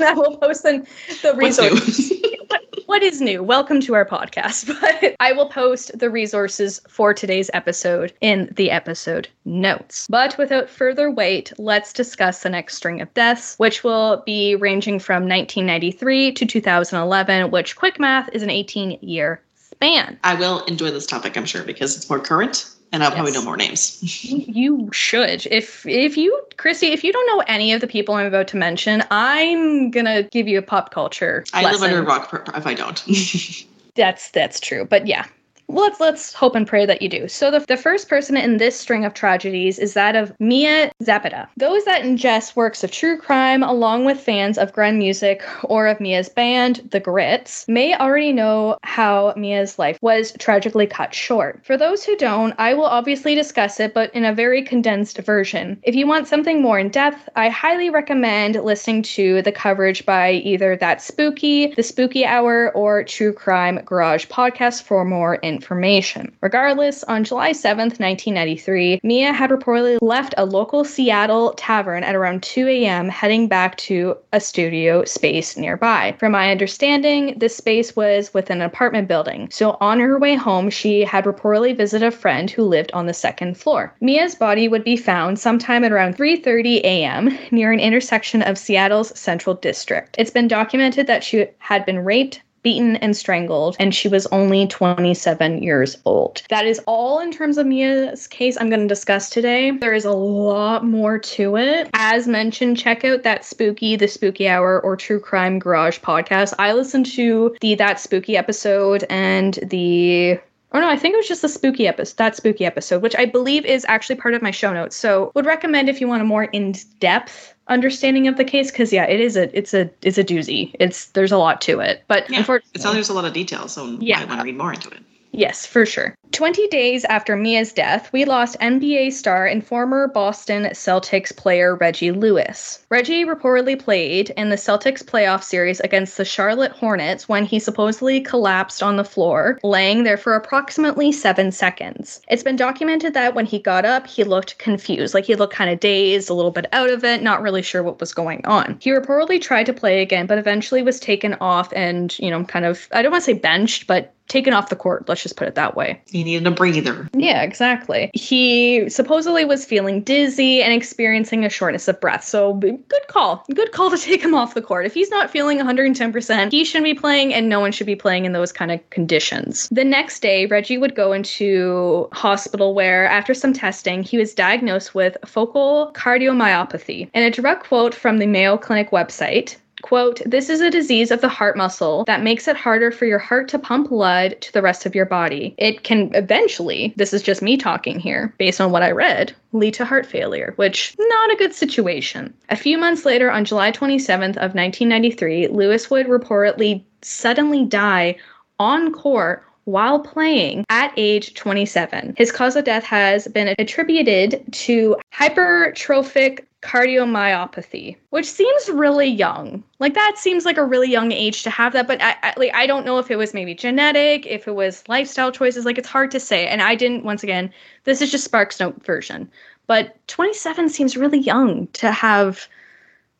S2: I will post the, the resources. what is new? Welcome to our podcast. But I will post the resources for today's episode in the episode notes. But without further wait, let's discuss the next string of deaths, which will be ranging from 1993 to 2011, which quick math is an 18 year span.
S3: I will enjoy this topic, I'm sure, because it's more current and I'll yes. probably know more names.
S2: you should. If if you Chrissy, if you don't know any of the people I'm about to mention, I'm gonna give you a pop culture.
S3: I
S2: lesson.
S3: live under a rock if I don't.
S2: that's that's true. But yeah, let's let's hope and pray that you do. So the, the first person in this string of tragedies is that of Mia Zapata. Those that ingest works of true crime, along with fans of grunge music or of Mia's band, The Gits, may already know how Mia's life was tragically cut short. For those who don't, I will obviously discuss it, but in a very condensed version. If you want something more in depth, I highly recommend listening to the coverage by either That Spooky, The Spooky Hour, or True Crime Garage podcast for more in information. Regardless, on July 7th, 1993, Mia had reportedly left a local Seattle tavern at around 2 a.m., heading back to a studio space nearby. From my understanding, this space was within an apartment building. So on her way home, she had reportedly visited a friend who lived on the second floor. Mia's body would be found sometime at around 3:30 a.m. near an intersection of Seattle's Central District. It's been documented that she had been raped, beaten and strangled, and she was only 27 years old. That is all in terms of Mia's case I'm going to discuss today. There is a lot more to it. As mentioned, check out that spooky, the spooky hour, or true crime garage podcast. I listened to the that spooky episode and the Oh no, I think it was just the spooky episode, that spooky episode, which I believe is actually part of my show notes. So would recommend if you want a more in-depth understanding of the case because yeah it is a it's a it's a doozy. It's there's a lot to it. But
S3: yeah, unfortunately it's there's a lot of details so yeah i want to read more into it
S2: Yes, for sure. 20 days after Mia's death, we lost NBA star and former Boston Celtics player Reggie Lewis. Reggie reportedly played in the Celtics playoff series against the Charlotte Hornets when he supposedly collapsed on the floor, laying there for approximately seven seconds. It's been documented that when he got up, he looked confused, like he looked kind of dazed, a little bit out of it, not really sure what was going on. He reportedly tried to play again, but eventually was taken off and, you know, kind of, I don't want to say benched, but taken off the court. Let's just put it that way.
S3: He needed a breather.
S2: Yeah, exactly. He supposedly was feeling dizzy and experiencing a shortness of breath. So, good call. Good call to take him off the court. If he's not feeling 110%, he shouldn't be playing, and no one should be playing in those kind of conditions. The next day, Reggie would go into hospital where, after some testing, he was diagnosed with focal cardiomyopathy. And a direct quote from the Mayo Clinic website, Quote, this is a disease of the heart muscle that makes it harder for your heart to pump blood to the rest of your body. It can eventually, this is just me talking here, based on what I read, lead to heart failure, which not a good situation. A few months later, on July 27th of 1993, Lewis would reportedly suddenly die on court while playing at age 27. His cause of death has been attributed to hypertrophic cardiomyopathy, which seems really young. Like that seems like a really young age to have that, but I, I, like I don't know if it was maybe genetic, if it was lifestyle choices. Like it's hard to say. And I didn't. Once again, this is just Sparks Note version, but 27 seems really young to have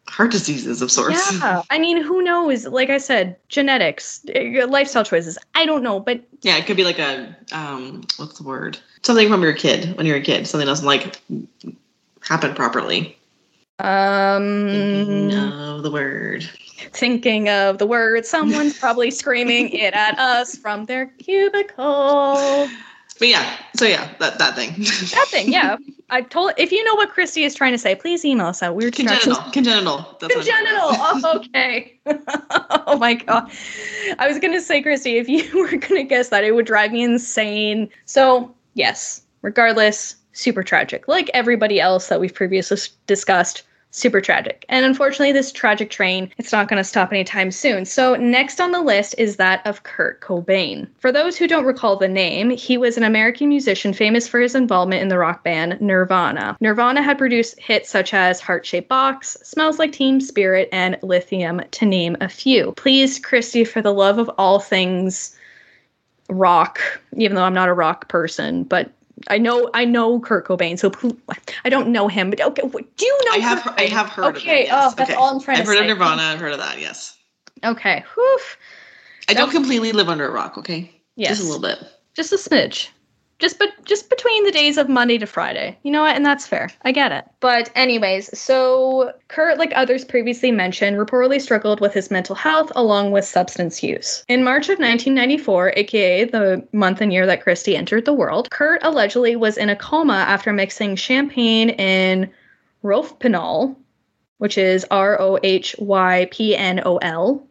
S3: heart diseases of sorts.
S2: Yeah, I mean, who knows? Like I said, genetics, eh, lifestyle choices. I don't know, but
S3: yeah, it could be like a um, what's the word? Something from your kid when you're a kid. Something doesn't like happen properly.
S2: Um,
S3: thinking of the word.
S2: Thinking of the word. Someone's probably screaming it at us from their cubicle.
S3: But yeah, so yeah, that that thing.
S2: that thing, yeah. I told if you know what Christy is trying to say, please email us at weird
S3: congenital. Congenital.
S2: That's congenital. oh, okay. oh my god. I was gonna say, Christy, if you were gonna guess that, it would drive me insane. So yes, regardless, super tragic. Like everybody else that we've previously discussed, super tragic. And unfortunately, this tragic train, it's not going to stop anytime soon. So, next on the list is that of Kurt Cobain. For those who don't recall the name, he was an American musician famous for his involvement in the rock band Nirvana. Nirvana had produced hits such as Heart Shaped Box, Smells Like Teen Spirit, and Lithium, to name a few. Please, Christy, for the love of all things rock, even though I'm not a rock person, but I know I know Kurt Cobain, so I don't know him, but okay, do you know?
S3: I have
S2: Kurt
S3: I have heard.
S2: Okay,
S3: of him, oh, yes.
S2: oh, that's
S3: okay.
S2: all I'm trying
S3: I've
S2: to
S3: heard of Nirvana. I've heard of that. Yes.
S2: Okay. Whew.
S3: I don't completely live under a rock. Okay.
S2: Yes.
S3: Just a little bit.
S2: Just a smidge just but just between the days of Monday to Friday. You know what? And that's fair. I get it. But anyways, so Kurt, like others previously mentioned, reportedly struggled with his mental health along with substance use. In March of 1994, aka the month and year that Christy entered the world, Kurt allegedly was in a coma after mixing champagne in rohypnol, which is R O H Y P N O L,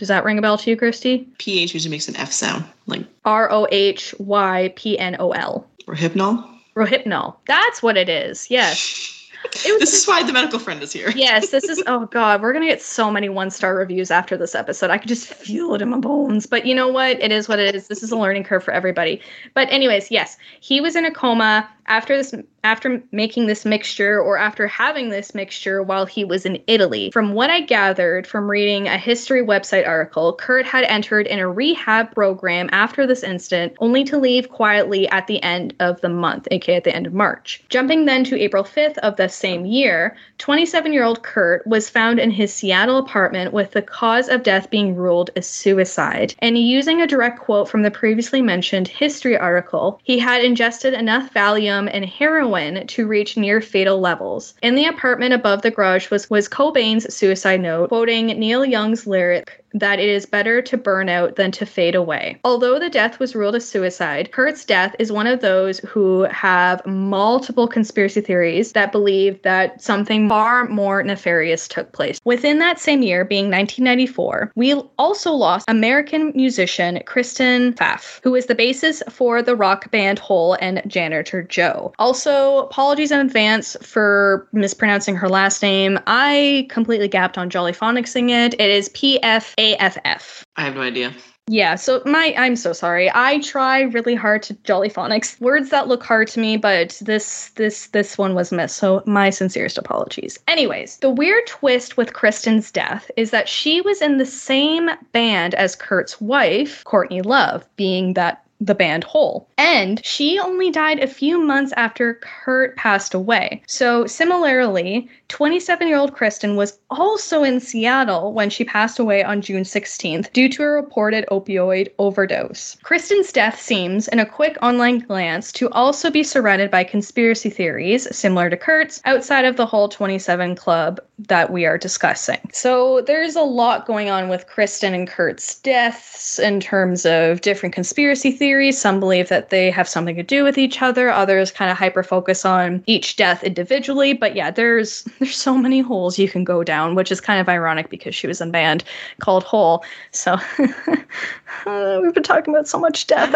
S2: does that ring a bell to you, Christy?
S3: PH usually makes an F sound, like
S2: R O H Y P N O L.
S3: Rohypnol?
S2: Rohypnol. That's what it is. Yes.
S3: It was, this is why the medical friend is here.
S2: yes, this is. Oh God, we're gonna get so many one star reviews after this episode. I could just feel it in my bones. But you know what? It is what it is. This is a learning curve for everybody. But anyways, yes, he was in a coma after this after making this mixture or after having this mixture while he was in Italy. From what I gathered from reading a history website article, Kurt had entered in a rehab program after this incident, only to leave quietly at the end of the month, aka at the end of March. Jumping then to April 5th of the same year, 27 year old Kurt was found in his Seattle apartment with the cause of death being ruled as suicide. And using a direct quote from the previously mentioned history article, he had ingested enough Valium and heroin heroin to reach near fatal levels. In the apartment above the garage was, was Cobain's suicide note, quoting Neil Young's lyric that it is better to burn out than to fade away. Although the death was ruled a suicide, Kurt's death is one of those who have multiple conspiracy theories that believe that something far more nefarious took place. Within that same year, being 1994, we also lost American musician Kristen Pfaff, who is the basis for the rock band Hole and Janitor Joe. Also, apologies in advance for mispronouncing her last name. I completely gapped on Jolly Phonicsing it. It is P.F. AFF.
S3: I have no idea.
S2: Yeah, so my I'm so sorry. I try really hard to jolly phonics words that look hard to me, but this this this one was missed. So my sincerest apologies. Anyways, the weird twist with Kristen's death is that she was in the same band as Kurt's wife, Courtney Love, being that the band Hole. And she only died a few months after Kurt passed away. So, similarly, 27 year old Kristen was also in Seattle when she passed away on June 16th due to a reported opioid overdose. Kristen's death seems, in a quick online glance, to also be surrounded by conspiracy theories similar to Kurt's outside of the whole 27 club that we are discussing. So, there's a lot going on with Kristen and Kurt's deaths in terms of different conspiracy theories theories. Some believe that they have something to do with each other. Others kind of hyper focus on each death individually. But yeah, there's there's so many holes you can go down, which is kind of ironic because she was in a band called Hole. So uh, we've been talking about so much death.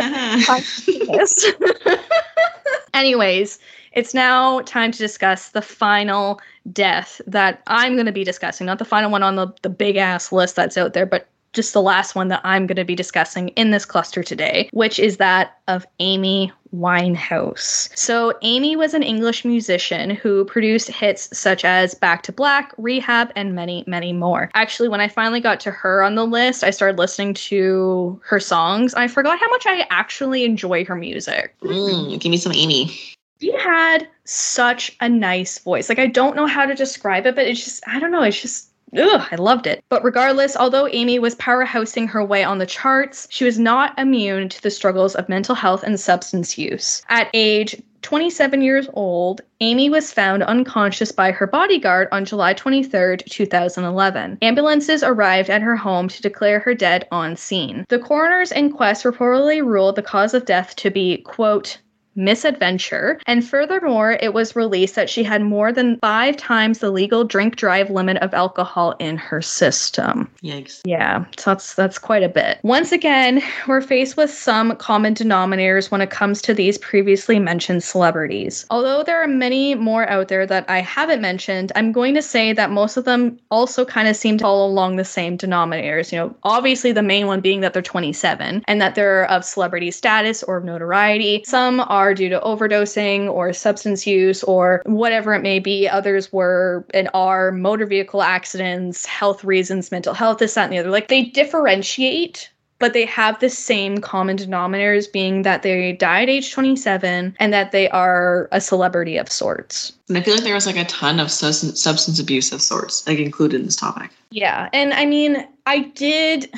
S2: Anyways, it's now time to discuss the final death that I'm going to be discussing, not the final one on the, the big ass list that's out there, but just the last one that I'm going to be discussing in this cluster today, which is that of Amy Winehouse. So, Amy was an English musician who produced hits such as Back to Black, Rehab, and many, many more. Actually, when I finally got to her on the list, I started listening to her songs. I forgot how much I actually enjoy her music.
S3: Mm, give me some Amy.
S2: She had such a nice voice. Like, I don't know how to describe it, but it's just, I don't know, it's just Ugh, I loved it. But regardless, although Amy was powerhousing her way on the charts, she was not immune to the struggles of mental health and substance use. At age 27 years old, Amy was found unconscious by her bodyguard on July 23, 2011. Ambulances arrived at her home to declare her dead on scene. The coroner's inquest reportedly ruled the cause of death to be, quote, misadventure. And furthermore, it was released that she had more than five times the legal drink drive limit of alcohol in her system.
S3: Yikes.
S2: Yeah, so that's that's quite a bit. Once again, we're faced with some common denominators when it comes to these previously mentioned celebrities. Although there are many more out there that I haven't mentioned, I'm going to say that most of them also kind of seem to fall along the same denominators. You know, obviously the main one being that they're 27 and that they're of celebrity status or notoriety. Some are are due to overdosing or substance use or whatever it may be. Others were and are motor vehicle accidents, health reasons, mental health, this, that, and the other. Like they differentiate but they have the same common denominators being that they died at age 27 and that they are a celebrity of sorts.
S3: And I feel like there was like a ton of substance abuse of sorts like included in this topic.
S2: Yeah. And I mean, I did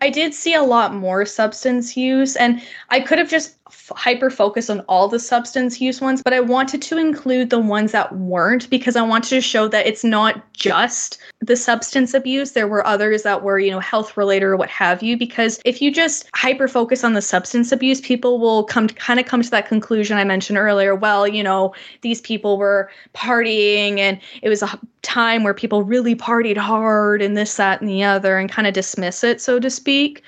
S2: I did see a lot more substance use, and I could have just f- hyper focused on all the substance use ones, but I wanted to include the ones that weren't because I wanted to show that it's not just the substance abuse. There were others that were, you know, health related or what have you. Because if you just hyper focus on the substance abuse, people will come kind of come to that conclusion I mentioned earlier. Well, you know, these people were partying and it was a time where people really partied hard and this, that, and the other and kind of dismiss it, so to speak.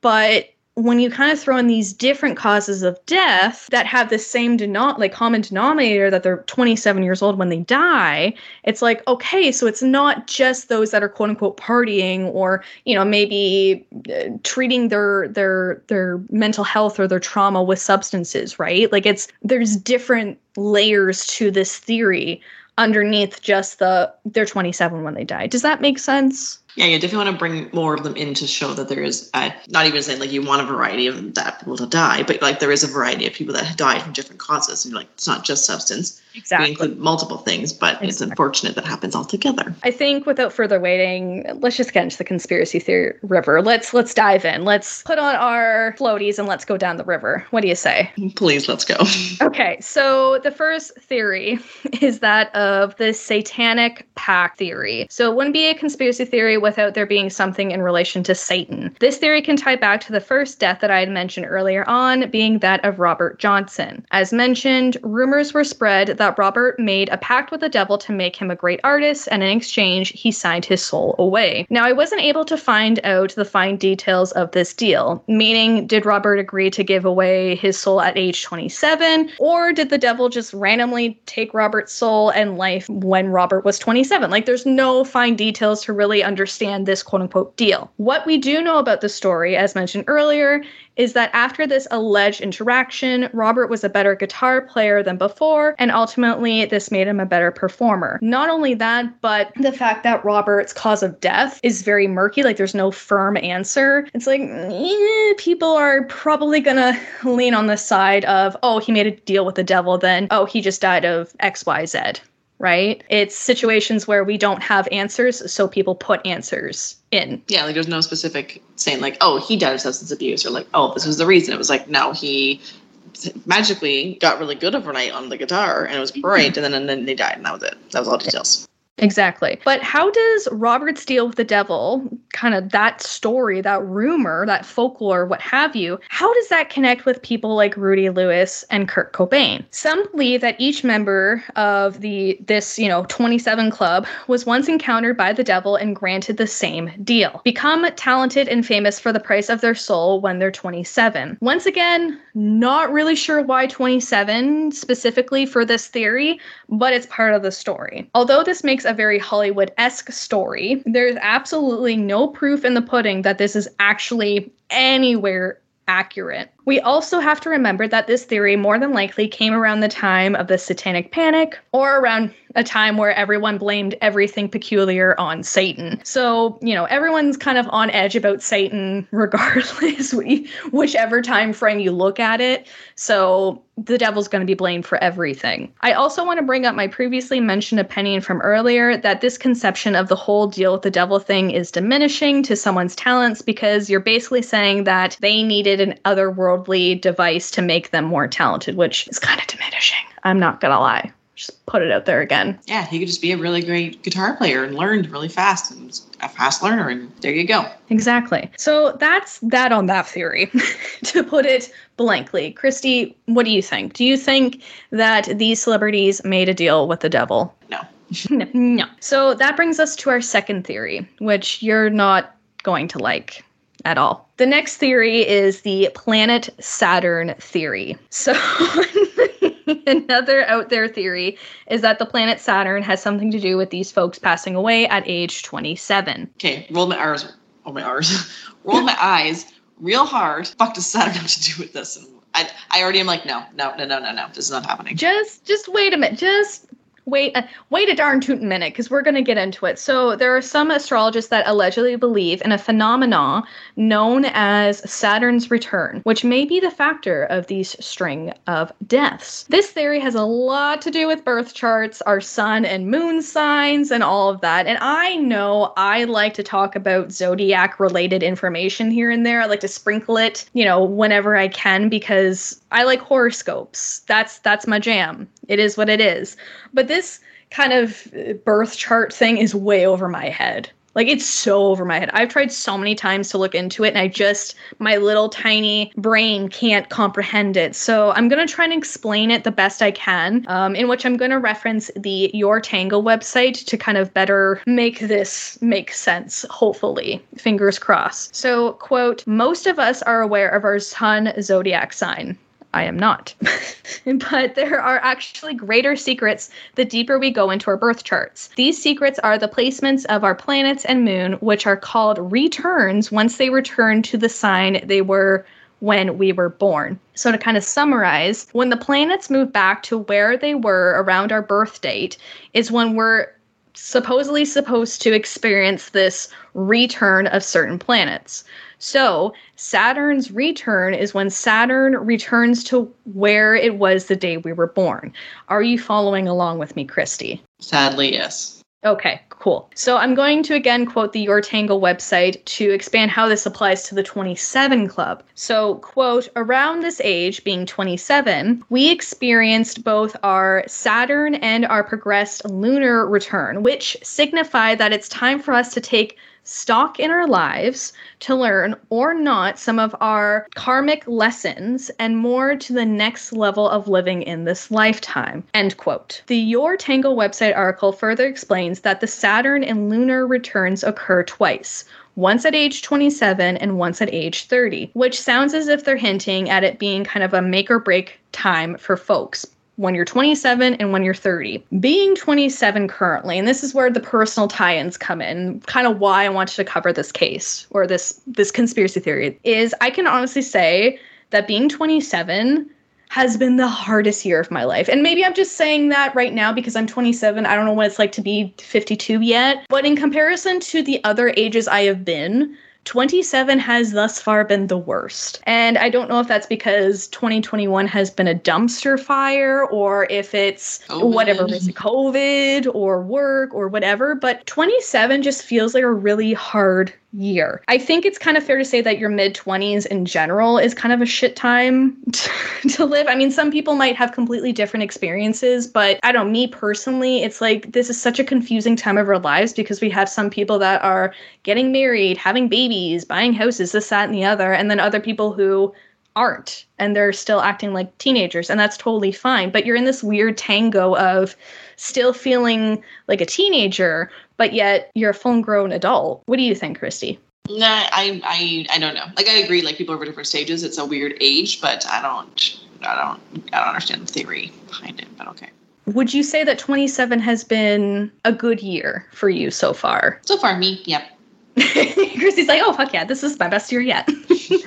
S2: But when you kind of throw in these different causes of death that have the same denom- like common denominator that they're 27 years old when they die it's like okay so it's not just those that are quote unquote partying or you know maybe uh, treating their their their mental health or their trauma with substances right? Like it's there's different layers to this theory underneath just the they're 27 when they die. Does that make sense
S3: yeah, you definitely want to bring more of them in to show that there is a, not even saying like you want a variety of that people to die, but like there is a variety of people that died from different causes. And like it's not just substance.
S2: Exactly.
S3: We include multiple things, but exactly. it's unfortunate that happens all together.
S2: I think without further waiting, let's just get into the conspiracy theory river. Let's let's dive in. Let's put on our floaties and let's go down the river. What do you say?
S3: Please, let's go.
S2: okay, so the first theory is that of the satanic pact theory. So it wouldn't be a conspiracy theory without there being something in relation to Satan. This theory can tie back to the first death that I had mentioned earlier on, being that of Robert Johnson. As mentioned, rumors were spread that Robert made a pact with the devil to make him a great artist, and in exchange, he signed his soul away. Now, I wasn't able to find out the fine details of this deal, meaning, did Robert agree to give away his soul at age 27, or did the devil just randomly take Robert's soul and life when Robert was 27? Like, there's no fine details to really understand this quote unquote deal. What we do know about the story, as mentioned earlier, is that after this alleged interaction, Robert was a better guitar player than before, and ultimately this made him a better performer. Not only that, but the fact that Robert's cause of death is very murky, like there's no firm answer. It's like eh, people are probably gonna lean on the side of, oh, he made a deal with the devil, then, oh, he just died of XYZ right? It's situations where we don't have answers, so people put answers in.
S3: Yeah, like there's no specific saying like, oh, he died of substance abuse, or like, oh, this was the reason. It was like, no, he magically got really good overnight on the guitar and it was great, and then and then they died, and that was it. That was all details.
S2: Exactly. But how does Robert's deal with the devil, kind of that story, that rumor, that folklore, what have you, how does that connect with people like Rudy Lewis and Kurt Cobain? Some believe that each member of the this, you know, 27 club was once encountered by the devil and granted the same deal. Become talented and famous for the price of their soul when they're 27. Once again, not really sure why 27 specifically for this theory, but it's part of the story. Although this makes a very Hollywood esque story, there's absolutely no proof in the pudding that this is actually anywhere accurate. We also have to remember that this theory more than likely came around the time of the Satanic Panic or around a time where everyone blamed everything peculiar on Satan. So, you know, everyone's kind of on edge about Satan regardless whichever time frame you look at it. So, the devil's going to be blamed for everything. I also want to bring up my previously mentioned opinion from earlier that this conception of the whole deal with the devil thing is diminishing to someone's talents because you're basically saying that they needed an otherworldly device to make them more talented, which is kind of diminishing. I'm not going to lie just put it out there again.
S3: Yeah, he could just be a really great guitar player and learned really fast and a fast learner, and there you go.
S2: Exactly. So that's that on that theory, to put it blankly. Christy, what do you think? Do you think that these celebrities made a deal with the devil?
S3: No.
S2: No. So that brings us to our second theory, which you're not going to like at all. The next theory is the planet Saturn theory. So Another out there theory is that the planet Saturn has something to do with these folks passing away at age 27.
S3: Okay, roll my R's. Oh, my R's. roll my eyes real hard. Fuck does Saturn have to do with this? And I, I already am like, no, no, no, no, no, no. This is not happening.
S2: Just, just wait a minute. Just wait uh, wait a darn tootin' minute because we're going to get into it. So there are some astrologists that allegedly believe in a phenomenon known as saturn's return which may be the factor of these string of deaths. This theory has a lot to do with birth charts our sun and moon signs and all of that. And i know i like to talk about zodiac related information here and there. I like to sprinkle it you know whenever i can because i like horoscopes. That's that's my jam. It is what it is. But this kind of birth chart thing is way over my head. Like it's so over my head. I've tried so many times to look into it and I just my little tiny brain can't comprehend it. So I'm gonna try and explain it the best I can. Um, in which I'm gonna reference the Your Tango website to kind of better make this make sense. Hopefully, fingers crossed. So quote: Most of us are aware of our sun zodiac sign. I am not. but there are actually greater secrets the deeper we go into our birth charts. These secrets are the placements of our planets and moon, which are called returns once they return to the sign they were when we were born. So, to kind of summarize, when the planets move back to where they were around our birth date, is when we're supposedly supposed to experience this return of certain planets. So, Saturn's return is when Saturn returns to where it was the day we were born. Are you following along with me, Christy?
S3: Sadly, yes.
S2: Okay, cool. So I'm going to again quote the Your Tango website to expand how this applies to the 27 Club. So, quote, around this age, being 27, we experienced both our Saturn and our progressed lunar return, which signify that it's time for us to take stock in our lives to learn or not some of our karmic lessons and more to the next level of living in this lifetime. End quote. The Your Tango website article further explains that the Saturn and lunar returns occur twice once at age 27 and once at age 30, which sounds as if they're hinting at it being kind of a make or break time for folks when you're 27 and when you're 30. Being 27 currently, and this is where the personal tie-ins come in, kind of why I wanted to cover this case or this this conspiracy theory is I can honestly say that being 27 has been the hardest year of my life. And maybe I'm just saying that right now because I'm 27. I don't know what it's like to be 52 yet. But in comparison to the other ages I have been, 27 has thus far been the worst. And I don't know if that's because 2021 has been a dumpster fire or if it's COVID. whatever is COVID or work or whatever, but 27 just feels like a really hard year. I think it's kind of fair to say that your mid 20s in general is kind of a shit time to live. I mean, some people might have completely different experiences, but I don't me personally, it's like this is such a confusing time of our lives because we have some people that are getting married, having babies, buying houses, this that and the other, and then other people who aren't and they're still acting like teenagers and that's totally fine but you're in this weird tango of still feeling like a teenager but yet you're a full grown adult. What do you think, Christy?
S3: Nah, I, I, I don't know. Like I agree, like people over different stages. It's a weird age, but I don't, I don't, I don't understand the theory behind it. But okay.
S2: Would you say that 27 has been a good year for you so far?
S3: So far, me, yep.
S2: Christy's like, oh fuck yeah, this is my best year yet.
S3: well,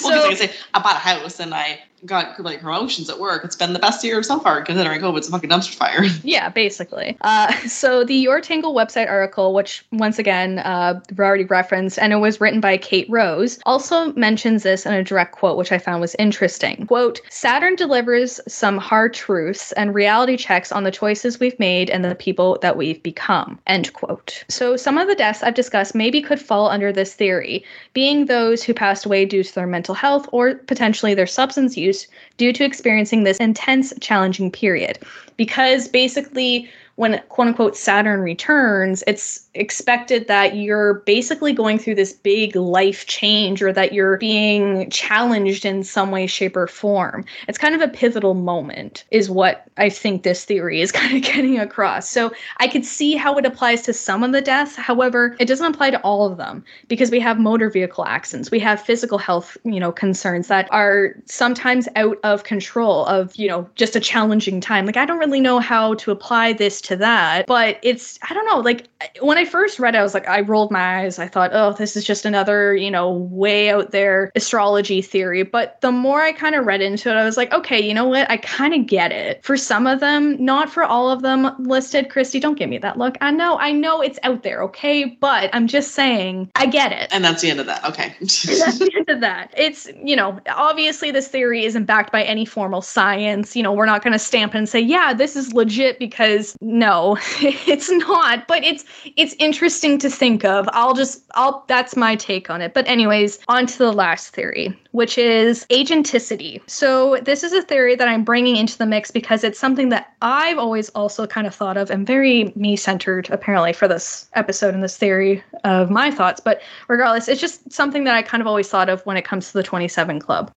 S3: so, like I say, I bought a house and I got like promotions at work. It's been the best year so far considering COVID's a fucking dumpster fire.
S2: Yeah, basically. Uh, so the Your Tango website article, which once again uh, we already referenced, and it was written by Kate Rose, also mentions this in a direct quote, which I found was interesting. Quote: Saturn delivers some hard truths and reality checks on the choices we've made and the people that we've become. End quote. So some of the deaths I've discussed maybe could fall under this theory, being those who passed away due to their mental health or potentially their substance use due to experiencing this intense, challenging period. Because basically, when quote unquote Saturn returns, it's expected that you're basically going through this big life change or that you're being challenged in some way, shape, or form. It's kind of a pivotal moment, is what I think this theory is kind of getting across. So I could see how it applies to some of the deaths. However, it doesn't apply to all of them because we have motor vehicle accidents, we have physical health, you know, concerns that are sometimes out of control of, you know, just a challenging time. Like I don't really know how to apply this to that. But it's, I don't know, like when I first read it, I was like, I rolled my eyes. I thought, oh, this is just another, you know, way out there astrology theory. But the more I kind of read into it, I was like, okay, you know what? I kind of get it. For some of them, not for all of them listed. Christy, don't give me that look. I know, I know it's out there, okay? But I'm just saying, I get it.
S3: And that's the end of that. Okay.
S2: that's the end of that. It's, you know, obviously this theory isn't backed by any formal science. You know, we're not going to stamp and say, yeah, this is legit because no, it's not, but it's it's interesting to think of. I'll just I'll that's my take on it. But anyways, on to the last theory, which is agenticity. So this is a theory that I'm bringing into the mix because it's something that I've always also kind of thought of and very me-centered apparently for this episode and this theory of my thoughts, but regardless, it's just something that I kind of always thought of when it comes to the 27 club.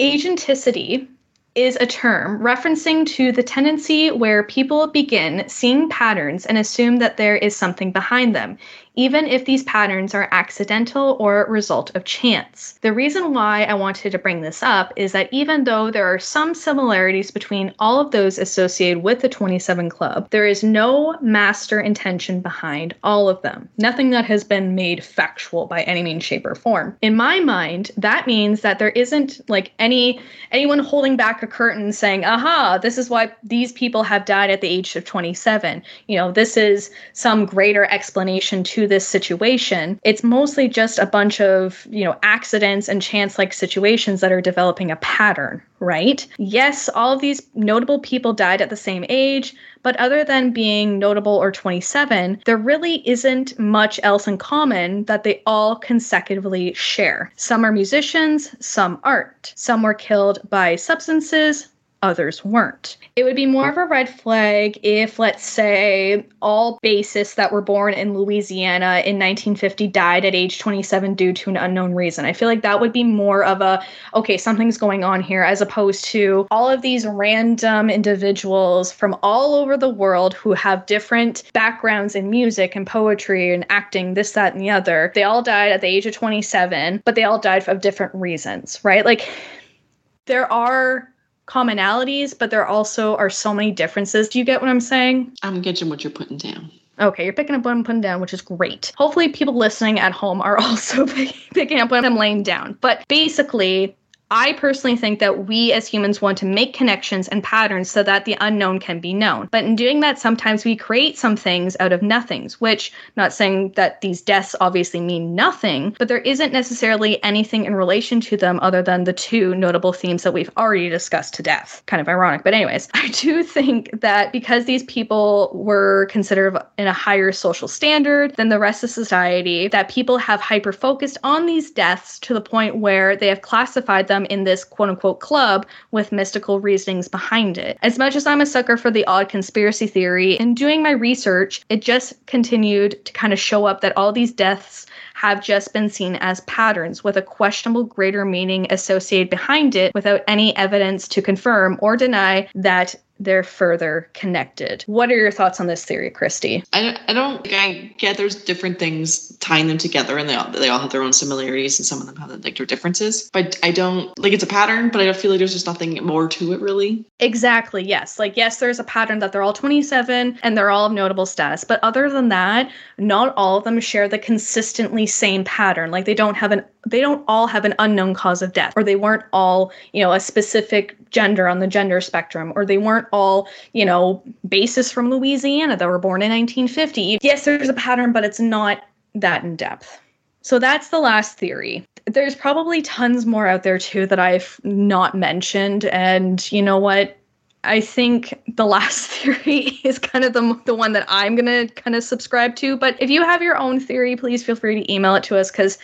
S2: Agenticity is a term referencing to the tendency where people begin seeing patterns and assume that there is something behind them, even if these patterns are accidental or result of chance. The reason why I wanted to bring this up is that even though there are some similarities between all of those associated with the 27 Club, there is no master intention behind all of them. Nothing that has been made factual by any means, shape, or form. In my mind, that means that there isn't like any anyone holding back a curtain saying, aha, this is why these people have died at the age of 27. You know, this is some greater explanation to this situation, it's mostly just a bunch of, you know, accidents and chance like situations that are developing a pattern, right? Yes, all of these notable people died at the same age, but other than being notable or 27, there really isn't much else in common that they all consecutively share. Some are musicians, some aren't. Some were killed by substances, others weren't. It would be more of a red flag if, let's say, all bassists that were born in Louisiana in 1950 died at age 27 due to an unknown reason. I feel like that would be more of a, okay, something's going on here, as opposed to all of these random individuals from all over the world who have different backgrounds in music and poetry and acting, this, that, and the other. They all died at the age of 27, but they all died of different reasons, right? Like, there are commonalities, but there also are so many differences. Do you get what I'm saying?
S3: I'm getting what you're putting down.
S2: Okay, you're picking up what I'm putting down, which is great. Hopefully, people listening at home are also picking up what I'm laying down. But basically, I personally think that we as humans want to make connections and patterns so that the unknown can be known. But in doing that, sometimes we create some things out of nothings, which, not saying that these deaths obviously mean nothing, but there isn't necessarily anything in relation to them other than the two notable themes that we've already discussed to death. Kind of ironic. But, anyways, I do think that because these people were considered in a higher social standard than the rest of society, that people have hyper focused on these deaths to the point where they have classified them them in this quote unquote club with mystical reasonings behind it. As much as I'm a sucker for the odd conspiracy theory, in doing my research, it just continued to kind of show up that all these deaths have just been seen as patterns with a questionable greater meaning associated behind it without any evidence to confirm or deny that they're further connected. What are your thoughts on this theory, Christy?
S3: I don't, I don't I get there's different things tying them together and they all, they all have their own similarities and some of them have like their differences. But I don't like it's a pattern, but I don't feel like there's just nothing more to it really.
S2: Exactly. Yes. Like yes, there's a pattern that they're all 27 and they're all of notable status, but other than that, not all of them share the consistently same pattern. Like they don't have an they don't all have an unknown cause of death or they weren't all, you know, a specific gender on the gender spectrum or they weren't all, you know, bassists from Louisiana that were born in 1950. Yes, there's a pattern, but it's not that in depth. So that's the last theory. There's probably tons more out there too that I've not mentioned. And you know what? I think the last theory is kind of the, the one that I'm going to kind of subscribe to. But if you have your own theory, please feel free to email it to us because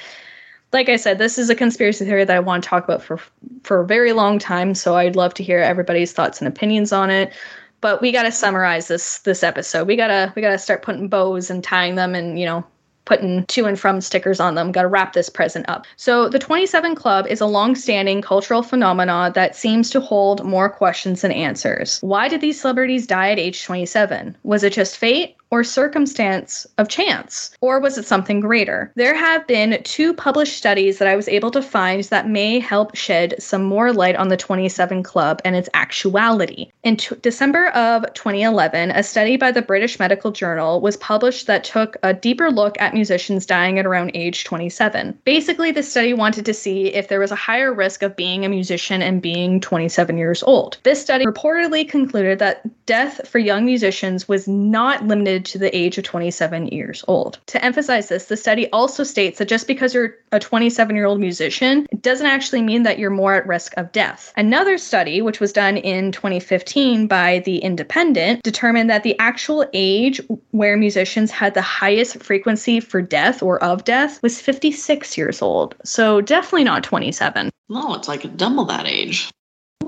S2: like I said, this is a conspiracy theory that I want to talk about for for a very long time. So I'd love to hear everybody's thoughts and opinions on it. But we got to summarize this this episode. We gotta we gotta start putting bows and tying them, and you know putting to and from stickers on them. Got to wrap this present up. So, the 27 Club is a long standing cultural phenomenon that seems to hold more questions than answers. Why did these celebrities die at age 27? Was it just fate? Or circumstance of chance? Or was it something greater? There have been two published studies that I was able to find that may help shed some more light on the 27 Club and its actuality. In t- December of 2011, a study by the British Medical Journal was published that took a deeper look at musicians dying at around age 27. Basically, the study wanted to see if there was a higher risk of being a musician and being 27 years old. This study reportedly concluded that death for young musicians was not limited limited to the age of 27 years old. To emphasize this, the study also states that just because you're a 27 year old musician, it doesn't actually mean that you're more at risk of death. Another study, which was done in 2015 by The Independent, determined that the actual age where musicians had the highest frequency for death or of death was 56 years old. So definitely not 27.
S3: No, it's like a double that age.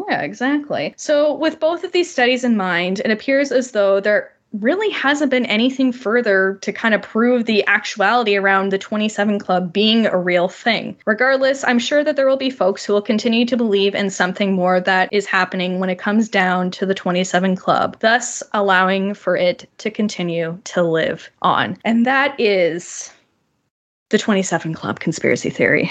S2: Yeah, exactly. So, with both of these studies in mind, it appears as though there really hasn't been anything further to kind of prove the actuality around the 27 Club being a real thing. Regardless, I'm sure that there will be folks who will continue to believe in something more that is happening when it comes down to the 27 Club, thus allowing for it to continue to live on. And that is the 27 Club conspiracy theory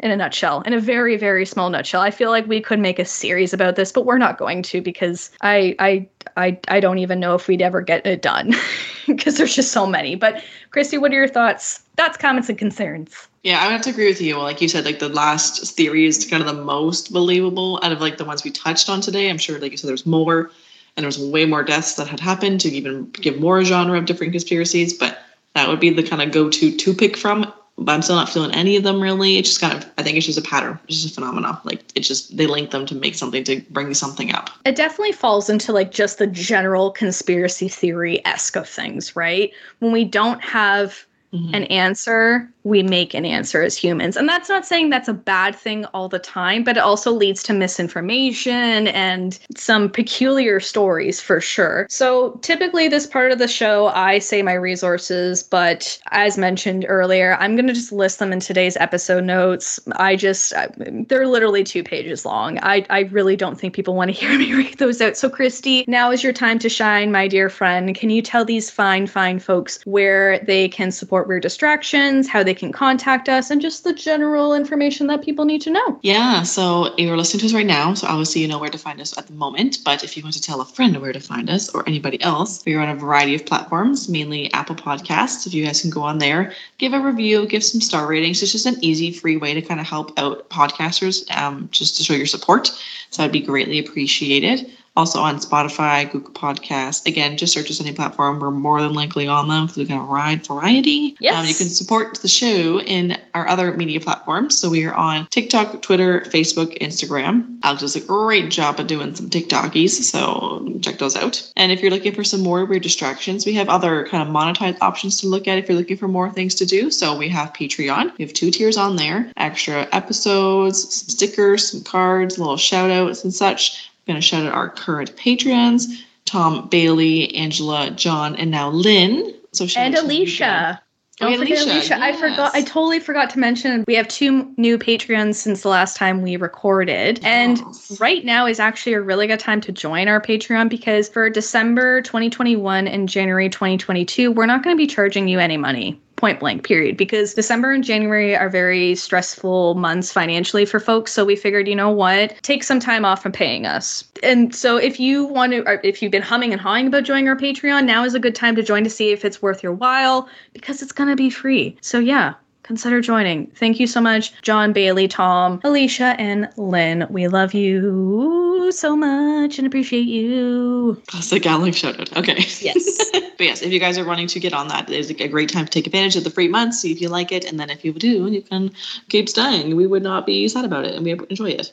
S2: in a nutshell, in a very, very small nutshell. I feel like we could make a series about this, but we're not going to because I I I, I don't even know if we'd ever get it done because there's just so many. But Christy, what are your thoughts? That's comments, and concerns?
S3: Yeah, I would have to agree with you. Like you said, like the last theory is kind of the most believable out of like the ones we touched on today. I'm sure, like you said, there's more and there's way more deaths that had happened to even give more genre of different conspiracies, but that would be the kind of go-to to pick from but I'm still not feeling any of them really. It's just kind of, I think it's just a pattern. It's just a phenomenon. Like it's just, they link them to make something, to bring something up.
S2: It definitely falls into like just the general conspiracy theory esque of things, right? When we don't have mm-hmm. an answer, we make an answer as humans. And that's not saying that's a bad thing all the time, but it also leads to misinformation and some peculiar stories for sure. So typically, this part of the show, I say my resources, but as mentioned earlier, I'm going to just list them in today's episode notes. I just, they're literally two pages long. I, I really don't think people want to hear me read those out. So, Christy, now is your time to shine, my dear friend. Can you tell these fine, fine folks where they can support Weird Distractions, how they can contact us and just the general information that people need to know.
S3: Yeah, so you're listening to us right now, so obviously you know where to find us at the moment. But if you want to tell a friend where to find us or anybody else, we're on a variety of platforms, mainly Apple Podcasts. If you guys can go on there, give a review, give some star ratings. It's just an easy, free way to kind of help out podcasters, um, just to show your support. So that'd be greatly appreciated also on Spotify, Google Podcasts. Again, just search us any platform. We're more than likely on them because we've got a wide variety.
S2: Yes.
S3: Um, you can support the show in our other media platforms. So we are on TikTok, Twitter, Facebook, Instagram. Alex does a great job of doing some TikTokies, so check those out. And if you're looking for some more weird distractions, we have other kind of monetized options to look at if you're looking for more things to do. So we have Patreon. We have two tiers on there, extra episodes, some stickers, some cards, little shout outs and such going to shout out our current patrons Tom, Bailey, Angela, John, and now Lynn.
S2: So and Alicia. Don't oh, forget Alicia. Alicia. Yes. I forgot. I totally forgot to mention we have two new Patreons since the last time we recorded, yes. and right now is actually a really good time to join our Patreon because for December 2021 and January 2022, we're not going to be charging you any money point blank period because december and january are very stressful months financially for folks. So we figured you know what? Take some time off from paying us. And so if you want to if you've been humming and hawing about joining our patreon now is a good time to join to see if it's worth your while because it's going to be free. So yeah consider joining. Thank you so much, John, Bailey, Tom, Alicia, and Lynn. We love you so much and appreciate you.
S3: Classic Alex shout out. Okay.
S2: Yes.
S3: but yes, if you guys are wanting to get on that, it's a great time to take advantage of the free month, see if you like it. And then if you do, you can keep staying. We would not be sad about it and we enjoy it.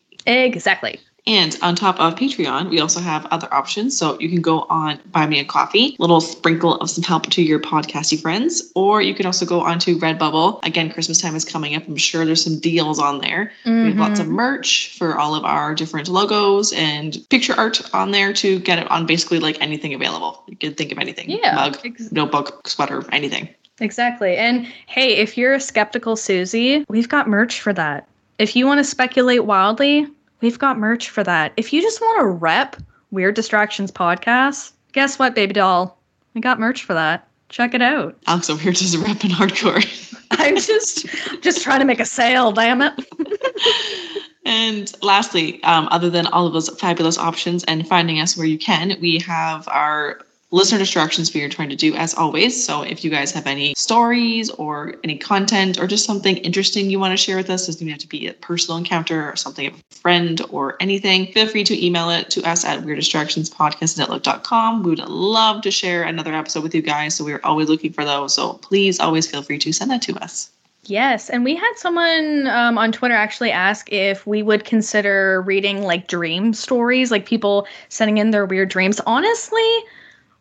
S2: exactly.
S3: And on top of Patreon, we also have other options. So you can go on Buy Me a Coffee, little sprinkle of some help to your podcasty friends, or you can also go onto Redbubble. Again, Christmas time is coming up. I'm sure there's some deals on there. Mm-hmm. We have lots of mm-hmm. merch for all of our different logos and picture art on there to get it on basically like anything available. You can think of anything.
S2: Yeah.
S3: Mug, ex- notebook, sweater, anything.
S2: Exactly. And hey, if you're a skeptical Susie, we've got merch for that. If you want to speculate wildly, We've got merch for that. If you just want to rep Weird Distractions podcast, guess what, baby doll? We got merch for that. Check it out.
S3: Alex over here just repping hardcore.
S2: I'm just just trying to make a sale, damn it.
S3: and lastly, um, other than all of those fabulous options and finding us where you can, we have our listener distractions we are trying to do as always. So if you guys have any stories or any content or just something interesting you want to share with us, doesn't even have to be a personal encounter or something of a friend or anything, feel free to email it to us at weirddistractionspodcast.com. We would love to share another episode with you guys. So we're always looking for those. So please always feel free to send that to us.
S2: Yes, and we had someone um, on Twitter actually ask if we would consider reading like dream stories, like people sending in their weird dreams. Honestly,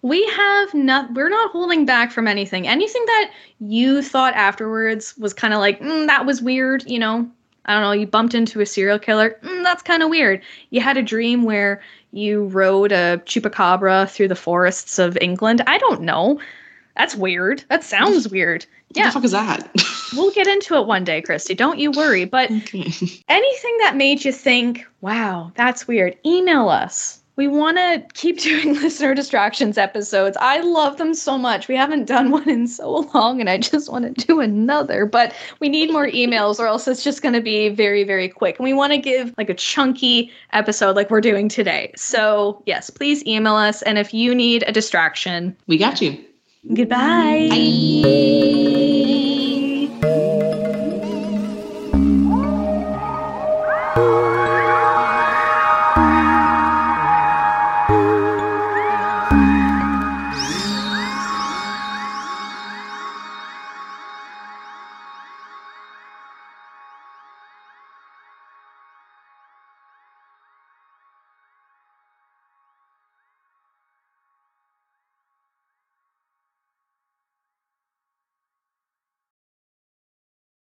S2: we have not we're not holding back from anything anything that you thought afterwards was kind of like mm, that was weird you know i don't know you bumped into a serial killer mm, that's kind of weird you had a dream where you rode a chupacabra through the forests of england i don't know that's weird that sounds weird
S3: yeah. What the fuck is that?
S2: we'll get into it one day, Christy. Don't you worry. But okay. anything that made you think, wow, that's weird, email us we want to keep doing listener distractions episodes. I love them so much. We haven't done one in so long, and I just want to do another. But we need more emails, or else it's just going to be very, very quick. And we want to give like a chunky episode like we're doing today. So, yes, please email us. And if you need a distraction,
S3: we got you.
S2: Goodbye. Bye.